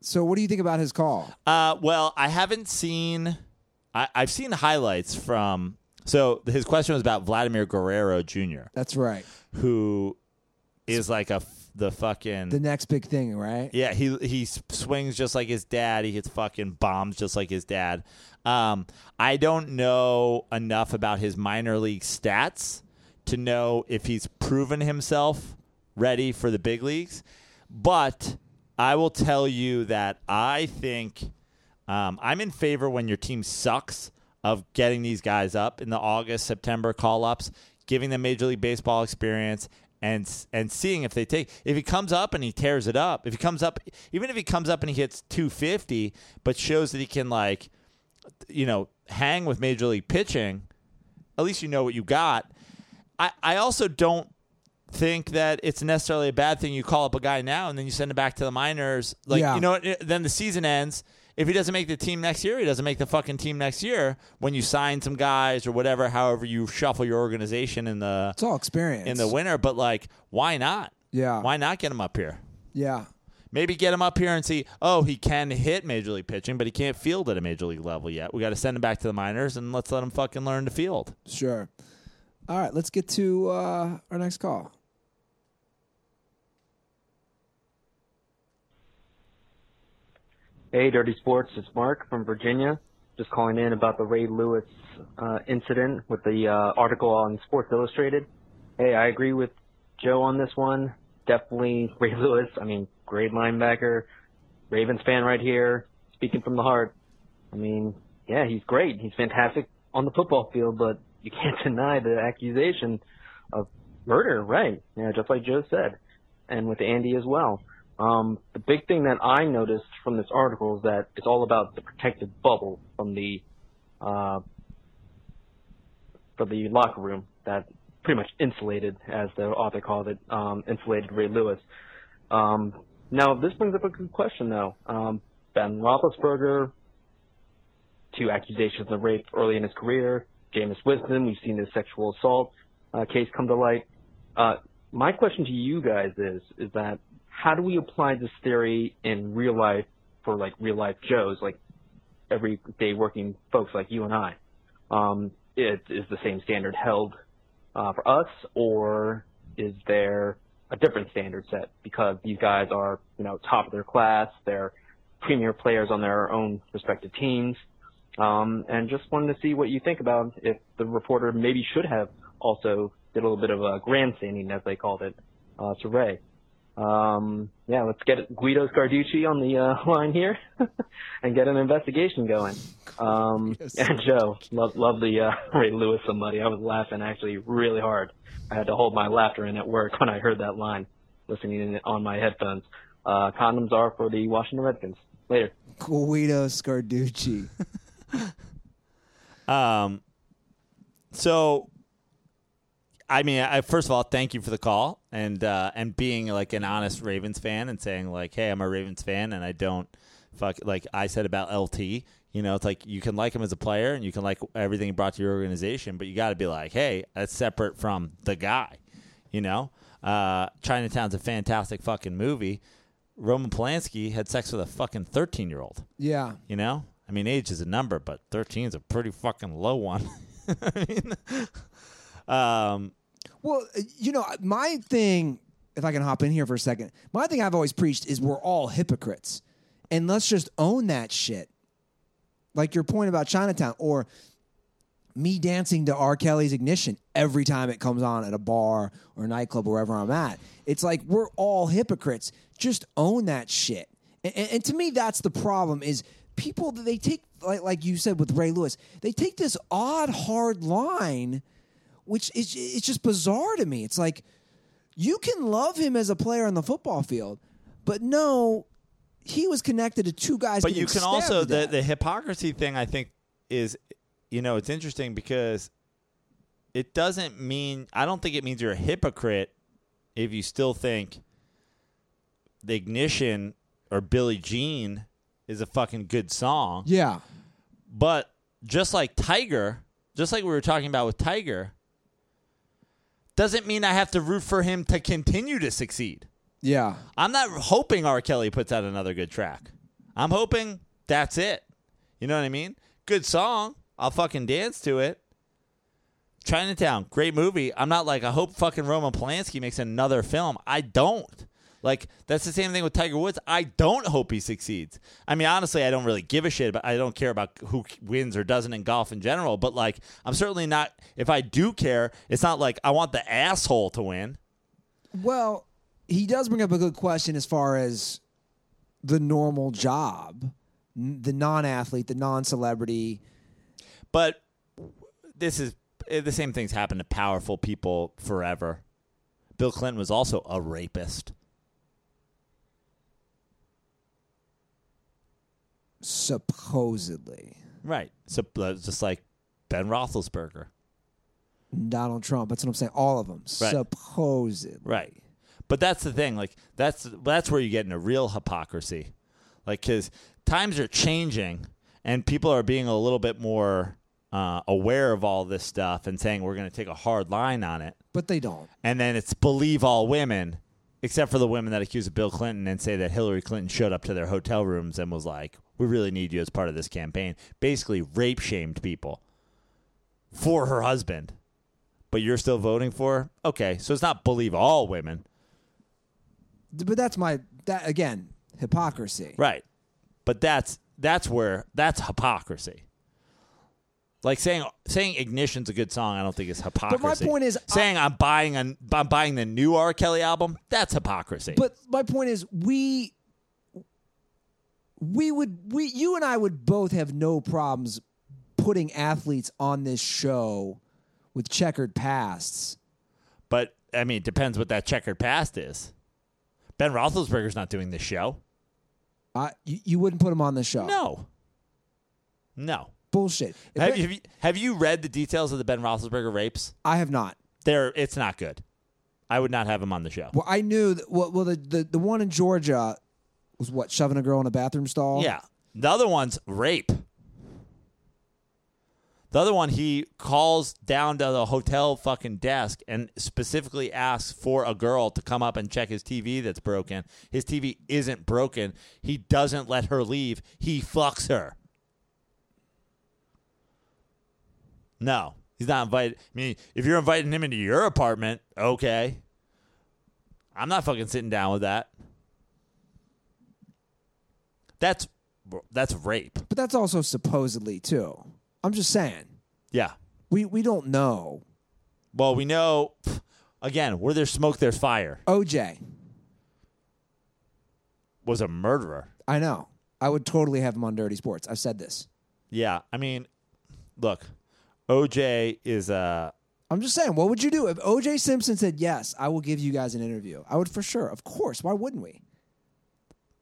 So, what do you think about his call? Uh, well, I haven't seen. I, I've seen highlights from. So his question was about Vladimir Guerrero Jr., That's right. who is like a f- the fucking The next big thing, right? yeah. He he s- swings just like his dad. He hits fucking bombs just like his dad. Um, I don't know enough about his minor league stats to know if he's proven himself ready for the big leagues, but I will tell you that I think um, I'm in favor when your team sucks of getting these guys up in the August September call ups, giving them Major League Baseball experience. And, and seeing if they take if he comes up and he tears it up if he comes up even if he comes up and he hits 250 but shows that he can like you know hang with major league pitching at least you know what you got i i also don't think that it's necessarily a bad thing. You call up a guy now and then you send him back to the minors. Like Yeah. you know, then the season ends. If he doesn't make the team next year, he doesn't make the fucking team next year. When you sign some guys or whatever, however you shuffle your organization in the It's all experience. in the winter. But like, why not? Yeah. Why not get him up here? Yeah. Maybe get him up here and see, oh, he can hit major league pitching, but he can't field at a major league level yet. We got to send him back to the minors and let's let him fucking learn to field. Sure. All right, let's get to uh, our next call. Hey, Dirty Sports. It's Mark from Virginia. Just calling in about the Ray Lewis uh, incident with the uh, article on Sports Illustrated. Hey, I agree with Joe on this one. Definitely Ray Lewis. I mean, great linebacker. Ravens fan right here. Speaking from the heart. I mean, yeah, he's great. He's fantastic on the football field, but you can't deny the accusation of murder, right? Yeah, just like Joe said. And with Andy as well. Um, the big thing that I noticed from this article is that it's all about the protective bubble from the uh, for the locker room that pretty much insulated, as the author called it, um, insulated Ray Lewis. Um, now this brings up a good question though. Um, ben Roethlisberger, two accusations of rape early in his career. Jameis Winston, we've seen this sexual assault uh, case come to light. Uh, my question to you guys is, is that how do we apply this theory in real life for like real life Joes, like everyday working folks like you and I? Um, it, is the same standard held uh, for us, or is there a different standard set because these guys are, you know, top of their class, they're premier players on their own respective teams, um, and just wanted to see what you think about if the reporter maybe should have also did a little bit of a grandstanding, as they called it, uh, to Ray. Um, yeah, let's get Guido Sarducci on the uh, line here and get an investigation going. Um, and Joe, love, love the uh, Ray Lewis somebody. I was laughing actually really hard. I had to hold my laughter in at work when I heard that line, listening in on my headphones. Uh, condoms are for the Washington Redskins. Later. Guido Sarducci. Um, so, I mean, I, first of all, thank you for the call and uh, and being like an honest Ravens fan and saying like, hey, I'm a Ravens fan and I don't fuck like I said about LT. You know, it's like you can like him as a player and you can like everything he brought to your organization, but you got to be like, hey, that's separate from the guy. You know, uh, Chinatown's a fantastic fucking movie. Roman Polanski had sex with a fucking thirteen year old. Yeah. You know, I mean, age is a number, but 13 is a pretty fucking low one. I mean, um, Well, uh, you know, my thing, if I can hop in here for a second, my thing I've always preached is we're all hypocrites. And let's just own that shit. Like your point about Chinatown or me dancing to R. Kelly's Ignition every time it comes on at a bar or nightclub or wherever I'm at. It's like we're all hypocrites. Just own that shit. And, and, and to me, that's the problem is people, they take, like, like you said with Ray Lewis, they take this odd, hard line which is it's just bizarre to me. It's like you can love him as a player on the football field, but no, he was connected to two guys. but you can also the the hypocrisy thing. I think is, you know, it's interesting because it doesn't mean I don't think it means you're a hypocrite if you still think the ignition or Billie Jean is a fucking good song. yeah, But just like Tiger, just like we were talking about with Tiger, doesn't mean I have to root for him to continue to succeed. yeah, I'm not hoping R. Kelly puts out another good track. I'm hoping that's it. You know what I mean? Good song. I'll fucking dance to it. Chinatown, great movie. I'm not like I hope fucking Roman Polanski makes another film. I don't. Like that's the same thing with Tiger Woods. I don't hope he succeeds. I mean, honestly, I don't really give a shit. But I don't care about who wins or doesn't in golf in general. But like, I'm certainly not. If I do care, it's not like I want the asshole to win. Well, he does bring up a good question as far as the normal job, the non-athlete, the non-celebrity. But this is eh, the same things happen to powerful people forever. Bill Clinton was also a rapist. Supposedly, Right. So uh, just like Ben Roethlisberger. Donald Trump. That's what I'm saying. All of them. Right. Supposedly. Right. But that's the thing. Like that's that's where you get into real hypocrisy. Like because times are changing and people are being a little bit more uh, aware of all this stuff and saying we're going to take a hard line on it. But they don't. And then it's believe all women, except for the women that accuse of Bill Clinton and say that Hillary Clinton showed up to their hotel rooms and was like, "We really need you as part of this campaign." Basically, rape shamed people for her husband. But you're still voting for her? Okay, so it's not believe all women. But that's my that again hypocrisy. Right. But that's that's where that's hypocrisy. Like saying saying ignition's a good song, I don't think is hypocrisy. But my point is, saying I, am buying a, I'm buying the new R. Kelly album. That's hypocrisy. But my point is, we we would we you and I would both have no problems putting athletes on this show with checkered pasts. but I mean, it depends what that checkered past is. Ben Roethlisberger's not doing this show. Uh, you, you wouldn't put him on the show. No. No. bullshit. Have it- you, have you have you read the details of the Ben Roethlisberger rapes? I have not. They're it's not good. I would not have him on the show. Well, I knew that. Well, well the, the the one in Georgia was what shoving a girl in a bathroom stall. Yeah. The other one's rape. The other one, he calls down to the hotel fucking desk and specifically asks for a girl to come up and check his TV that's broken. His TV isn't broken. He doesn't let her leave. He fucks her. No, he's not invited. I mean, if you're inviting him into your apartment, okay. I'm not fucking sitting down with that. That's that's rape. but that's also supposedly too. I'm just saying. Yeah. We we don't know. Well, we know again, where there's smoke, there's fire. OJ. Was a murderer. I know. I would totally have him on Dirty Sports. I've said this. Yeah. I mean, look, OJ is uh I'm just saying, what would you do if OJ Simpson said, Yes, I will give you guys an interview? I would for sure. Of course. Why wouldn't we?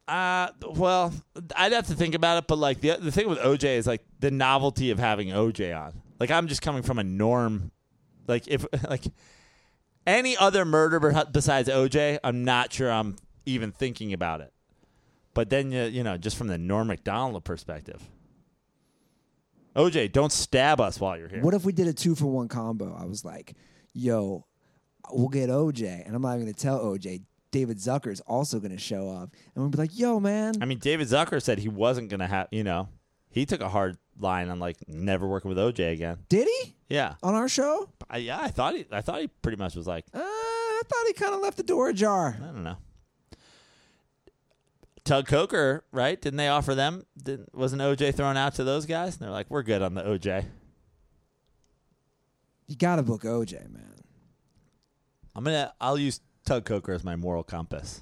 Uh well, I'd have to think about it, but like the the thing with OJ is like the novelty of having OJ on. Like I'm just coming from a norm like if like any other murderer besides OJ, I'm not sure I'm even thinking about it. But then you you know, just from the Norm Macdonald perspective. OJ, don't stab us while you're here. What if we did a two for one combo? I was like, yo, we'll get OJ, and I'm not even going to tell OJ. David Zucker is also going to show up, and we'll be like, yo, man. I mean, David Zucker said he wasn't going to have, you know, he took a hard line on like never working with OJ again. Did he Yeah. on our show? I, yeah, I thought he I thought he pretty much was like, Uh, I thought he kind of left the door ajar. I don't know. Tug Coker, right? Didn't they offer them? Didn't, wasn't OJ thrown out to those guys? And they're like, we're good on the OJ. You got to book OJ, man. I'm gonna. I'll use Tug Coker as my moral compass.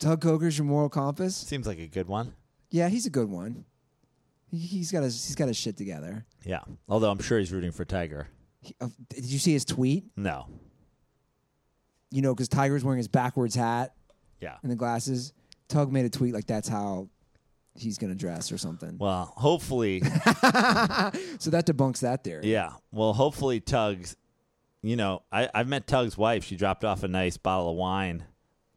Tug Coker's your moral compass. Seems like a good one. Yeah, he's a good one. He, he's got his he's got his shit together. Yeah. Although I'm sure he's rooting for Tiger. He- uh, did you see his tweet? No. You know, because Tiger's wearing his backwards hat Yeah. and the glasses. Tug made a tweet like that's how he's gonna dress or something. Well, hopefully, So that debunks that theory. yeah. Well, hopefully, Tug's. You know, I I've met Tug's wife. She dropped off a nice bottle of wine,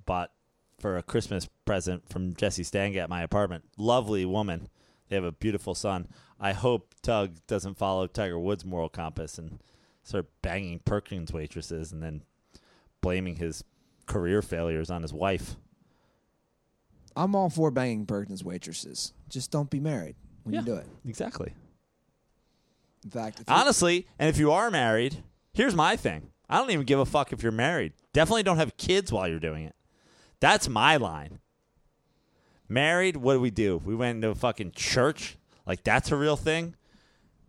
bought for a Christmas present from Jesse Stanga at my apartment. Lovely woman. They have a beautiful son. I hope Tug doesn't follow Tiger Woods' moral compass and start banging Perkins waitresses and then blaming his career failures on his wife. I'm all for banging Perkins waitresses. Just don't be married when Yeah. you do it. Exactly. In fact, Honestly, and if you are married, here's my thing. I don't even give a fuck if you're married. Definitely don't have kids while you're doing it. That's my line. Married, what do we do? We went into a fucking church, like that's a real thing,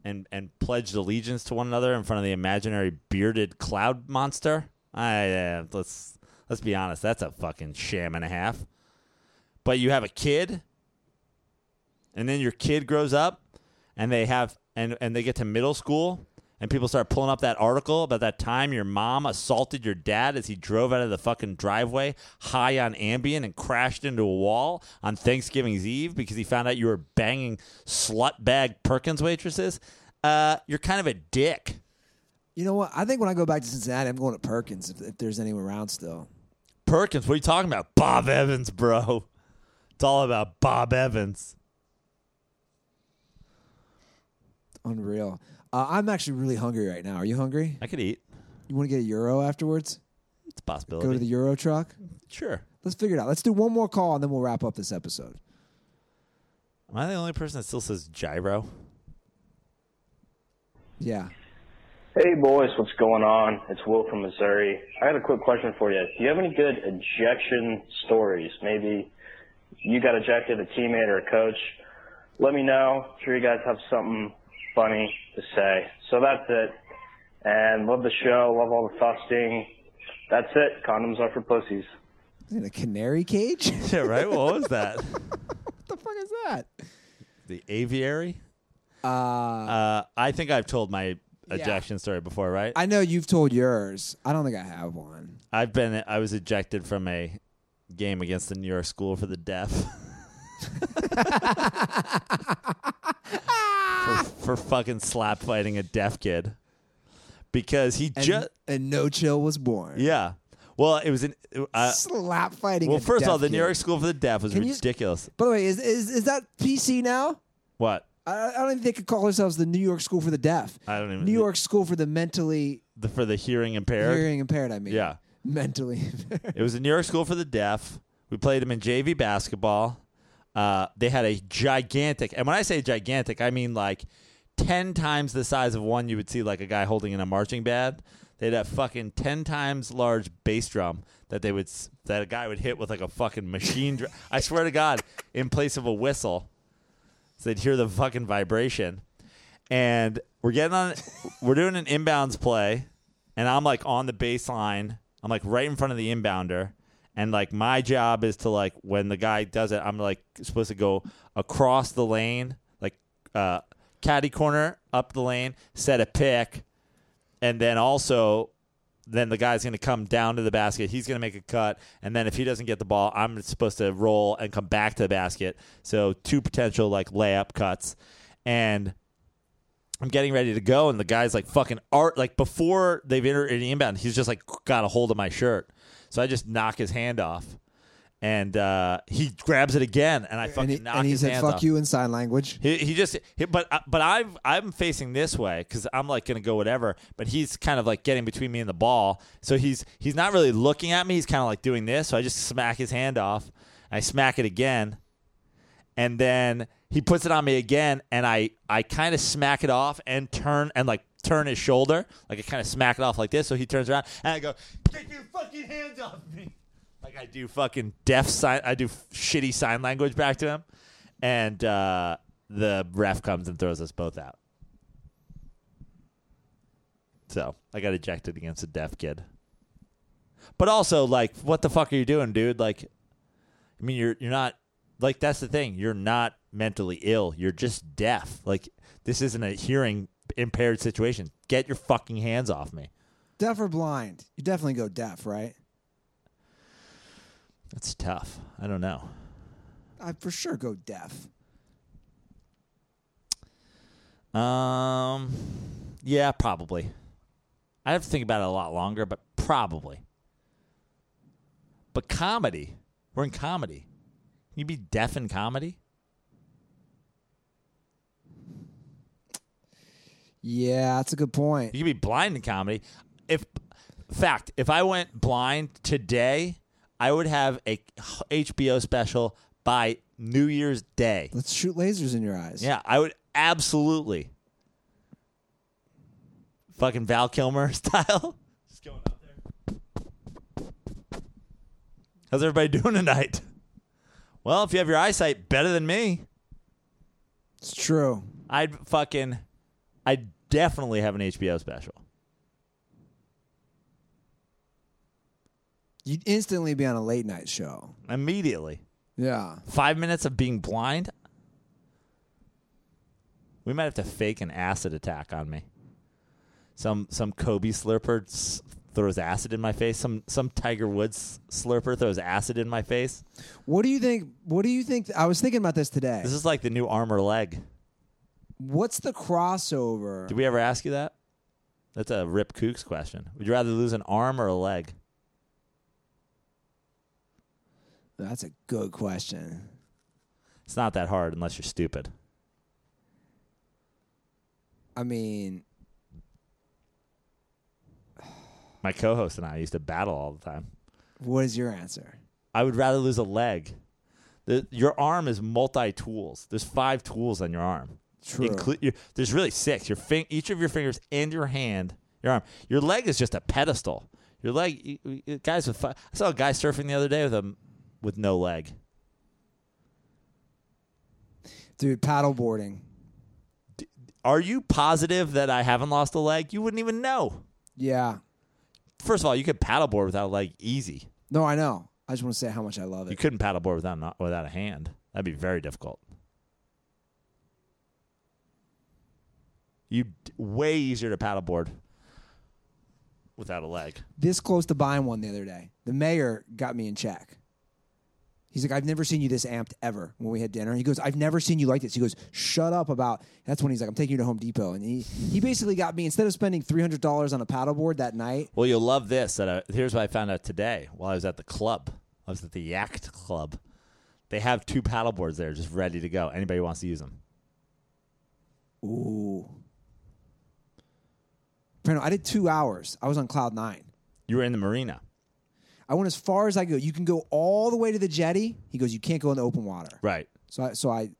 and and pledged allegiance to one another in front of the imaginary bearded cloud monster. I uh, let's let's be honest, that's a fucking sham and a half. But you have a kid, and then your kid grows up, and they have and and they get to middle school and people start pulling up that article about that time your mom assaulted your dad as he drove out of the fucking driveway high on Ambien and crashed into a wall on Thanksgiving's Eve because he found out you were banging slut bag Perkins waitresses. Uh, you're kind of a dick. You know what? I think when I go back to Cincinnati, I'm going to Perkins if, if there's anyone around still. Perkins, what are you talking about? Bob Evans, bro. It's all about Bob Evans. Unreal. Uh, I'm actually really hungry right now. Are you hungry? I could eat. You want to get a euro afterwards? It's a possibility. Go to the euro truck. sure. Let's figure it out. Let's do one more call and then we'll wrap up this episode. Am I the only person that still says gyro? Yeah. Hey boys, what's going on? It's Will from Missouri. I had a quick question for you. Do you have any good ejection stories? Maybe you got ejected, a teammate or a coach. Let me know. I'm sure you guys have something funny to say. So that's it. And love the show, love all the fusting. That's it. Condoms are for pussies. In a canary cage? what Yeah, right. What was that? What the fuck is that? the aviary. Uh, Uh, I think I've told my ejection story before, right? I know you've told yours. I don't think I have one. I've been. I was ejected from a game against the New York School for the Deaf. for, for fucking slap fighting a deaf kid because he just and no chill was born. yeah. Well, it was an. Uh, Slap fighting. well, a first of all, the New kid. York School for the Deaf was Can you- ridiculous. By the way, is, is is that PC now? What? I, I don't think they could call themselves the New York School for the Deaf. I don't even. New York School for the mentally the, for the hearing impaired. hearing impaired. I mean, Yeah. mentally. impaired. It was the New York School for the Deaf. We played them in JV basketball. Uh, they had a gigantic, and when I say gigantic, I mean like ten times the size of one you would see like a guy holding in a marching band. They'd have fucking ten times large bass drum that they would that a guy would hit with like a fucking machine. Dr- I swear to God, in place of a whistle, so they'd hear the fucking vibration. And we're getting on, we're doing an inbounds play, and I'm like on the baseline. I'm like right in front of the inbounder, and like my job is to like when the guy does it, I'm like supposed to go across the lane, like uh, caddy corner up the lane, set a pick, and then also then the guy's going to come down to the basket. He's going to make a cut, and then if he doesn't get the ball, I'm supposed to roll and come back to the basket. So two potential like layup cuts, and I'm getting ready to go, and the guy's like fucking art. Like before they've entered any inbound, he's just like got a hold of my shirt, so I just knock his hand off, and uh, he grabs it again, and I fucking and he, knock and he his said, hands "Fuck off. you" in sign language. He, he just, he, but uh, but I've I'm facing this way because I'm like gonna go whatever. But he's kind of like getting between me and the ball, so he's he's not really looking at me. He's kind of like doing this. So I just smack his hand off. I smack it again, and then he puts it on me again, and I I kind of smack it off and turn and like turn his shoulder, like I kind of smack it off like this. So he turns around and I go, "Get your fucking hands off me!" Like I do fucking deaf sign. I do shitty sign language back to him, and uh, the ref comes and throws us both out. So I got ejected against a deaf kid. But also, like, what the fuck are you doing, dude? Like, I mean, you're you're not like that's the thing. You're not mentally ill. You're just deaf. Like, this isn't a hearing impaired situation. Get your fucking hands off me. Deaf or blind? You definitely go deaf, right? That's tough. I don't know. I for sure go deaf. Um, yeah, probably. I have to think about it a lot longer, but probably. But comedy, we're in comedy. You be deaf in comedy? Yeah, that's a good point. You can be blind in comedy. If fact, if I went blind today, I would have a HBO special by New Year's Day. Let's shoot lasers in your eyes. Yeah, I would absolutely. Fucking Val Kilmer style. Just going out there. How's everybody doing tonight? Well, if you have your eyesight better than me, It's true. I'd fucking, I'd definitely have an HBO special. You'd instantly be on a late night show. Immediately. Yeah. Five minutes of being blind? We might have to fake an acid attack on me. Some some Kobe slurper s- throws acid in my face. Some some Tiger Woods slurper throws acid in my face. What do you think? What do you think? I was thinking about this today. This is like the new armor leg. What's the crossover? Did we ever ask you that? That's a Rip Kooks question. Would you rather lose an arm or a leg? That's a good question. It's not that hard unless you're stupid. I mean, My co-host and I used to battle all the time. what is your answer? I would rather lose a leg. The, your arm is multi tools. There's five tools on your arm. True. Inclu- your- there's really six. Your fin- each of your fingers and your hand, your arm. Your leg is just a pedestal. Your leg, you- you- guys with. Fi- I saw a guy surfing the other day with a with no leg. Dude, paddleboarding. Are you positive that I haven't lost a leg? You wouldn't even know. Yeah. First of all, you could paddleboard without a leg easy. No, I know. I just want to say how much I love it. You couldn't paddleboard without not, without a hand. That'd be very difficult. You way easier to paddleboard without a leg. This close to buying one the other day. The mayor got me in check. He's like, I've never seen you this amped ever when we had dinner. He goes, I've never seen you like this. He goes, shut up about. That's when he's like, I'm taking you to Home Depot. And he, he basically got me, instead of spending $300 on a paddleboard that night, Well, you'll love this. That I, here's what I found out today while I was at the club. I was at the Yacht Club. They have two paddleboards there, just ready to go. Anybody wants to use them. ooh. I did two hours. I was on cloud nine. You were in the marina, I went as far as I could go. You can go all the way to the jetty. He goes, you can't go in the open water. right? So I, so I,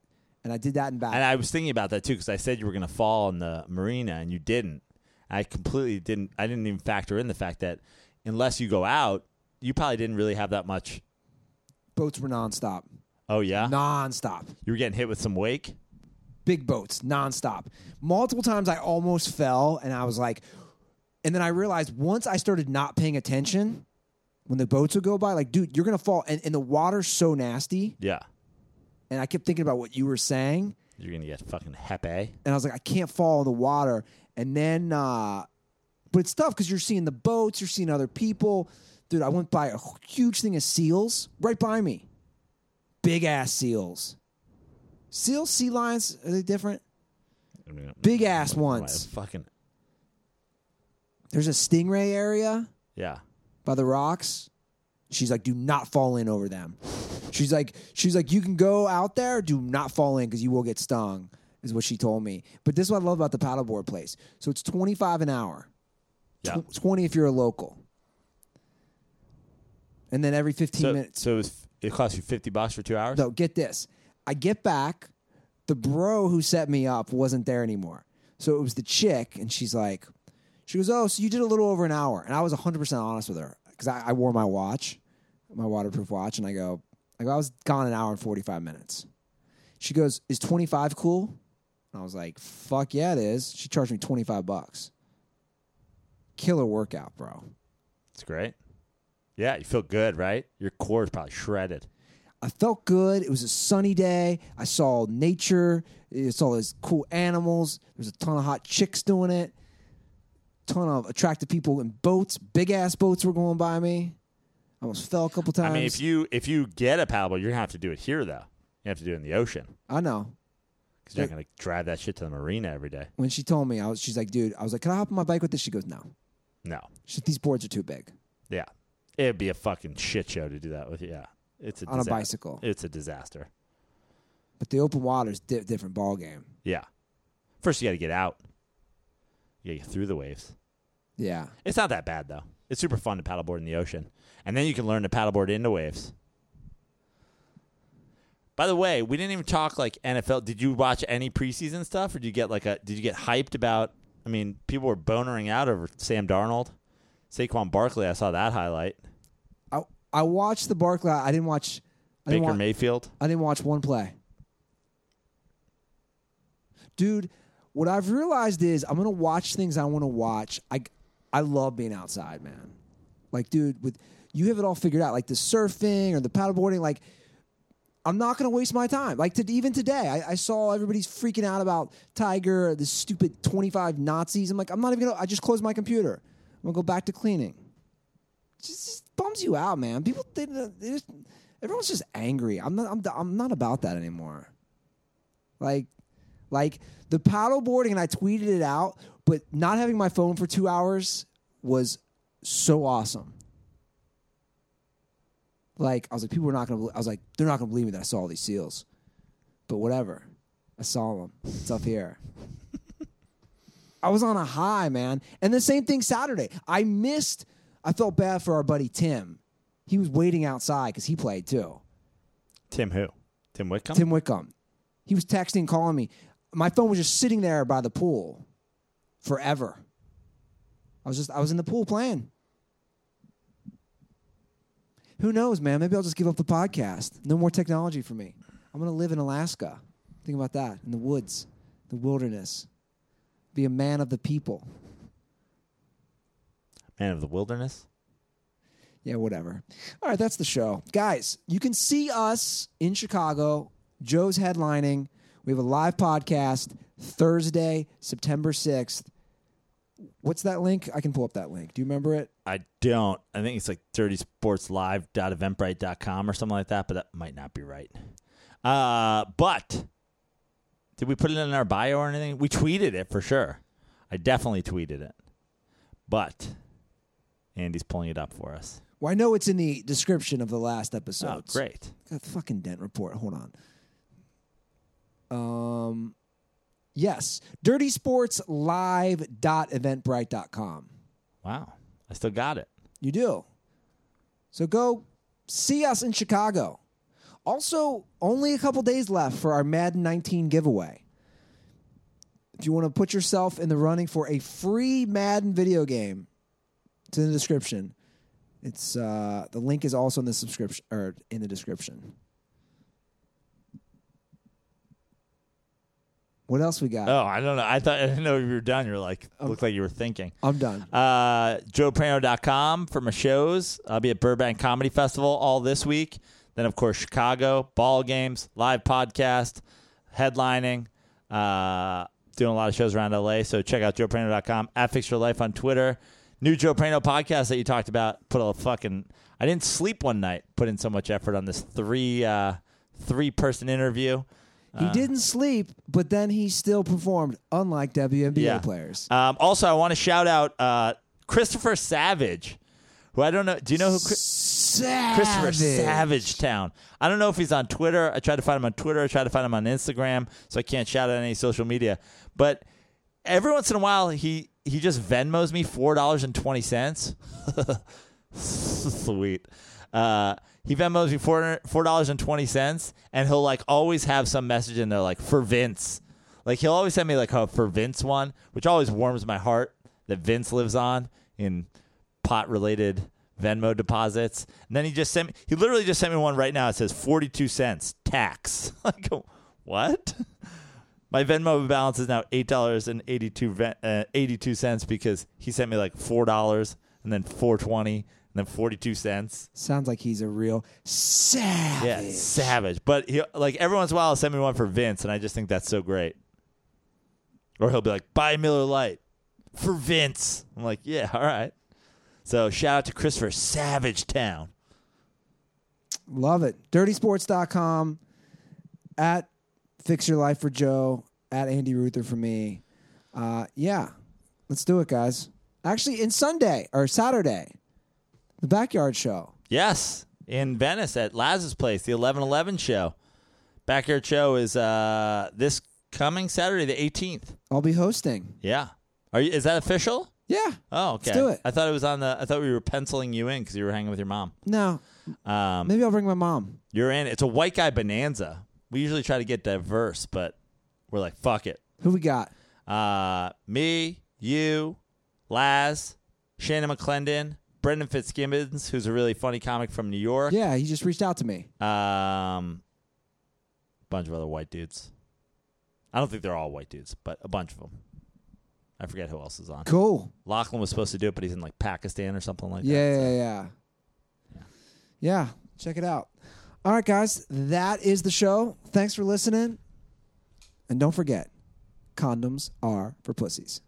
and I did that in back. And I was thinking about that too because I said you were going to fall in the marina and you didn't. I completely didn't. I didn't even factor in the fact that unless you go out, you probably didn't really have that much. boats were nonstop. Oh yeah, Nonstop. you were getting hit with some wake. Big boats nonstop. Multiple times I almost fell and I was like, and then I realized once I started not paying attention when the boats would go by, like, dude, you're gonna fall. And, and the water's so nasty. Yeah, And I kept thinking about what you were saying. you're gonna get fucking hepe. And I was like, I can't fall in the water. And then, uh, but it's tough because you're seeing the boats, you're seeing other people. Dude, I went by a huge thing of seals right by me. Big ass seals. Seals, sea lions, are they different? Big ass ones. Fucking There's a stingray area yeah. by the rocks. She's like, do not fall in over them. She's like, she's like, you can go out there, do not fall in because you will get stung. Is what she told me. But this is what I love about the paddleboard place. So it's twenty five an hour. Yeah. Tw- twenty if you're a local. And then every fifteen So, minutes. so it, was, it cost you fifty bucks for two hours. No, get this. I get back. The bro who set me up wasn't there anymore. So it was the chick, and she's like, she goes, Oh, so you did a little over an hour. And I was 100% honest with her because I, I wore my watch, my waterproof watch, and I go, I go, I was gone an hour and 45 minutes. She goes, Is 25 cool? And I was like, Fuck yeah, it is. She charged me 25 bucks. Killer workout, bro. It's great. Yeah, you feel good, right? Your core is probably shredded. I felt good. It was a sunny day. I saw nature. I saw these cool animals. There's a ton of hot chicks doing it. Ton of attractive people in boats. Big ass boats were going by me. I almost fell a couple times. I mean, if you if you get a paddleboard, you're gonna have to do it here though. You have to do it in the ocean I know. because you're not gonna drive that shit to the marina every day. When she told me, I was. She's like, dude. I was like, can I hop on my bike with this? She goes, no. No. Like, these boards are too big. Yeah, it'd be a fucking shit show to do that with. Yeah, it's a On a bicycle. It's a disaster. But the open water's di- different ball game. Yeah, first you got to get out. You got to get through the waves. Yeah. It's not that bad though. It's super fun to paddleboard in the ocean, and then you can learn to paddleboard into waves. By the way, we didn't even talk like NFL. Did you watch any preseason stuff, or did you get like a? Did you get hyped about? I mean, people were bonering out over Sam Darnold, Saquon Barkley. I saw that highlight. I watched the Barkley. I didn't watch. I didn't Baker wa- Mayfield. I didn't watch one play. Dude, what I've realized is I'm gonna watch things I want to watch. I I love being outside, man. Like, dude, with you have it all figured out, like the surfing or the paddleboarding. Like, I'm not gonna waste my time. Like, to, even today, I, I saw everybody's freaking out about Tiger, the stupid 25 Nazis. I'm like, I'm not even gonna. I just closed my computer. I'm gonna go back to cleaning. Just, just bums you out, man. People, they, they just, everyone's just angry. I'm not. I'm, I'm not about that anymore. Like, like the paddleboarding, and I tweeted it out. But not having my phone for two hours was so awesome. Like I was like, people are not gonna. I was like, they're not gonna believe me that I saw all these seals. But whatever, I saw them. It's up here. I was on a high, man. And the same thing Saturday. I missed. I felt bad for our buddy Tim. He was waiting outside because he played too. Tim who? Tim Whitcomb. Tim Wickham. He was texting, calling me. My phone was just sitting there by the pool forever. I was just I was in the pool playing. Who knows, man? Maybe I'll just give up the podcast. No more technology for me. I'm gonna live in Alaska. Think about that. In the woods, the wilderness. Be a man of the people. Man of the Wilderness. Yeah, whatever. All right, that's the show. Guys, you can see us in Chicago. Joe's headlining. We have a live podcast Thursday, September 6th. What's that link? I can pull up that link. Do you remember it? I don't. I think it's like dirtysportslive.eventbrite.com or something like that, but that might not be right. Uh, but did we put it in our bio or anything? We tweeted it for sure. I definitely tweeted it. But Andy's pulling it up for us. Well, I know it's in the description of the last episode. Oh, great. Got the fucking dent report. Hold on. Um, yes, dirtysportslive.eventbrite.com. Wow. I still got it. You do. So go see us in Chicago. Also, only a couple days left for our Madden 19 giveaway. If you want to put yourself in the running for a free Madden video game, it's in the description. It's uh, the link is also in the subscription or in the description. What else we got? Oh, I don't know. I thought I didn't know you were done. You're like looked like you were thinking. I'm done. Uh, JoePrano.com for my shows. I'll be at Burbank Comedy Festival all this week. Then, of course, Chicago, ball games, live podcast, headlining, uh, doing a lot of shows around LA. So check out JoePrano.com, at Fix Your Life on Twitter. New Joe Prano podcast that you talked about. Put a fucking. I didn't sleep one night. Put in so much effort on this three uh, three person interview. he didn't sleep, but then he still performed, unlike WNBA players. Um, also, I want to shout out uh, Christopher Savage, who I don't know. Do you know who? Chris- Christopher Savage Town. I don't know if he's on Twitter. I tried to find him on Twitter. I tried to find him on Instagram, so I can't shout out any social media. But every once in a while, he he just Venmos me four dollars and twenty cents. Sweet. Uh, he Venmos me four four dollars and twenty cents, and he'll like always have some message in there like for Vince. Like he'll always send me like a for Vince one, which always warms my heart that Vince lives on in pot related Venmo deposits. And then he just sent me he literally just sent me one right now. It says forty two cents tax. Go, what? My Venmo balance is now eight dollars and eighty two uh, eighty two cents because he sent me like four dollars and then four twenty and then forty two cents. Sounds like he's a real savage. Yeah, savage. But he like every once in a while he'll send me one for Vince, and I just think that's so great. Or he'll be like, "Buy Miller Lite for Vince." I'm like, "Yeah, all right." So shout out to Christopher Savage Town. Love it. Dirtysports.com at Fix Your Life for Joe, at Andy Ruther for me. Uh, yeah, let's do it, guys. Actually, in Sunday or Saturday, the backyard show. Yes, in Venice at Laz's place, the 1111 show. Backyard show is uh, this coming Saturday, the 18th. I'll be hosting. Yeah, are you? Is that official? Yeah. Oh, okay. do it. I thought it was on the. I thought we were penciling you in because you were hanging with your mom. No, Um, maybe I'll bring my mom. You're in. It's a white guy bonanza. We usually try to get diverse, but we're like, fuck it. Who we got? Uh, me, you, Laz, Shannon McClendon, Brendan Fitzgibbons, who's a really funny comic from New York. Yeah, he just reached out to me. Um, bunch of other white dudes. I don't think they're all white dudes, but a bunch of them. I forget who else is on. Cool. Lachlan was supposed to do it, but he's in like Pakistan or something like that. Yeah, that. yeah, yeah. Yeah, check it out. All right, guys, that is the show. Thanks for listening. And don't forget, condoms are for pussies.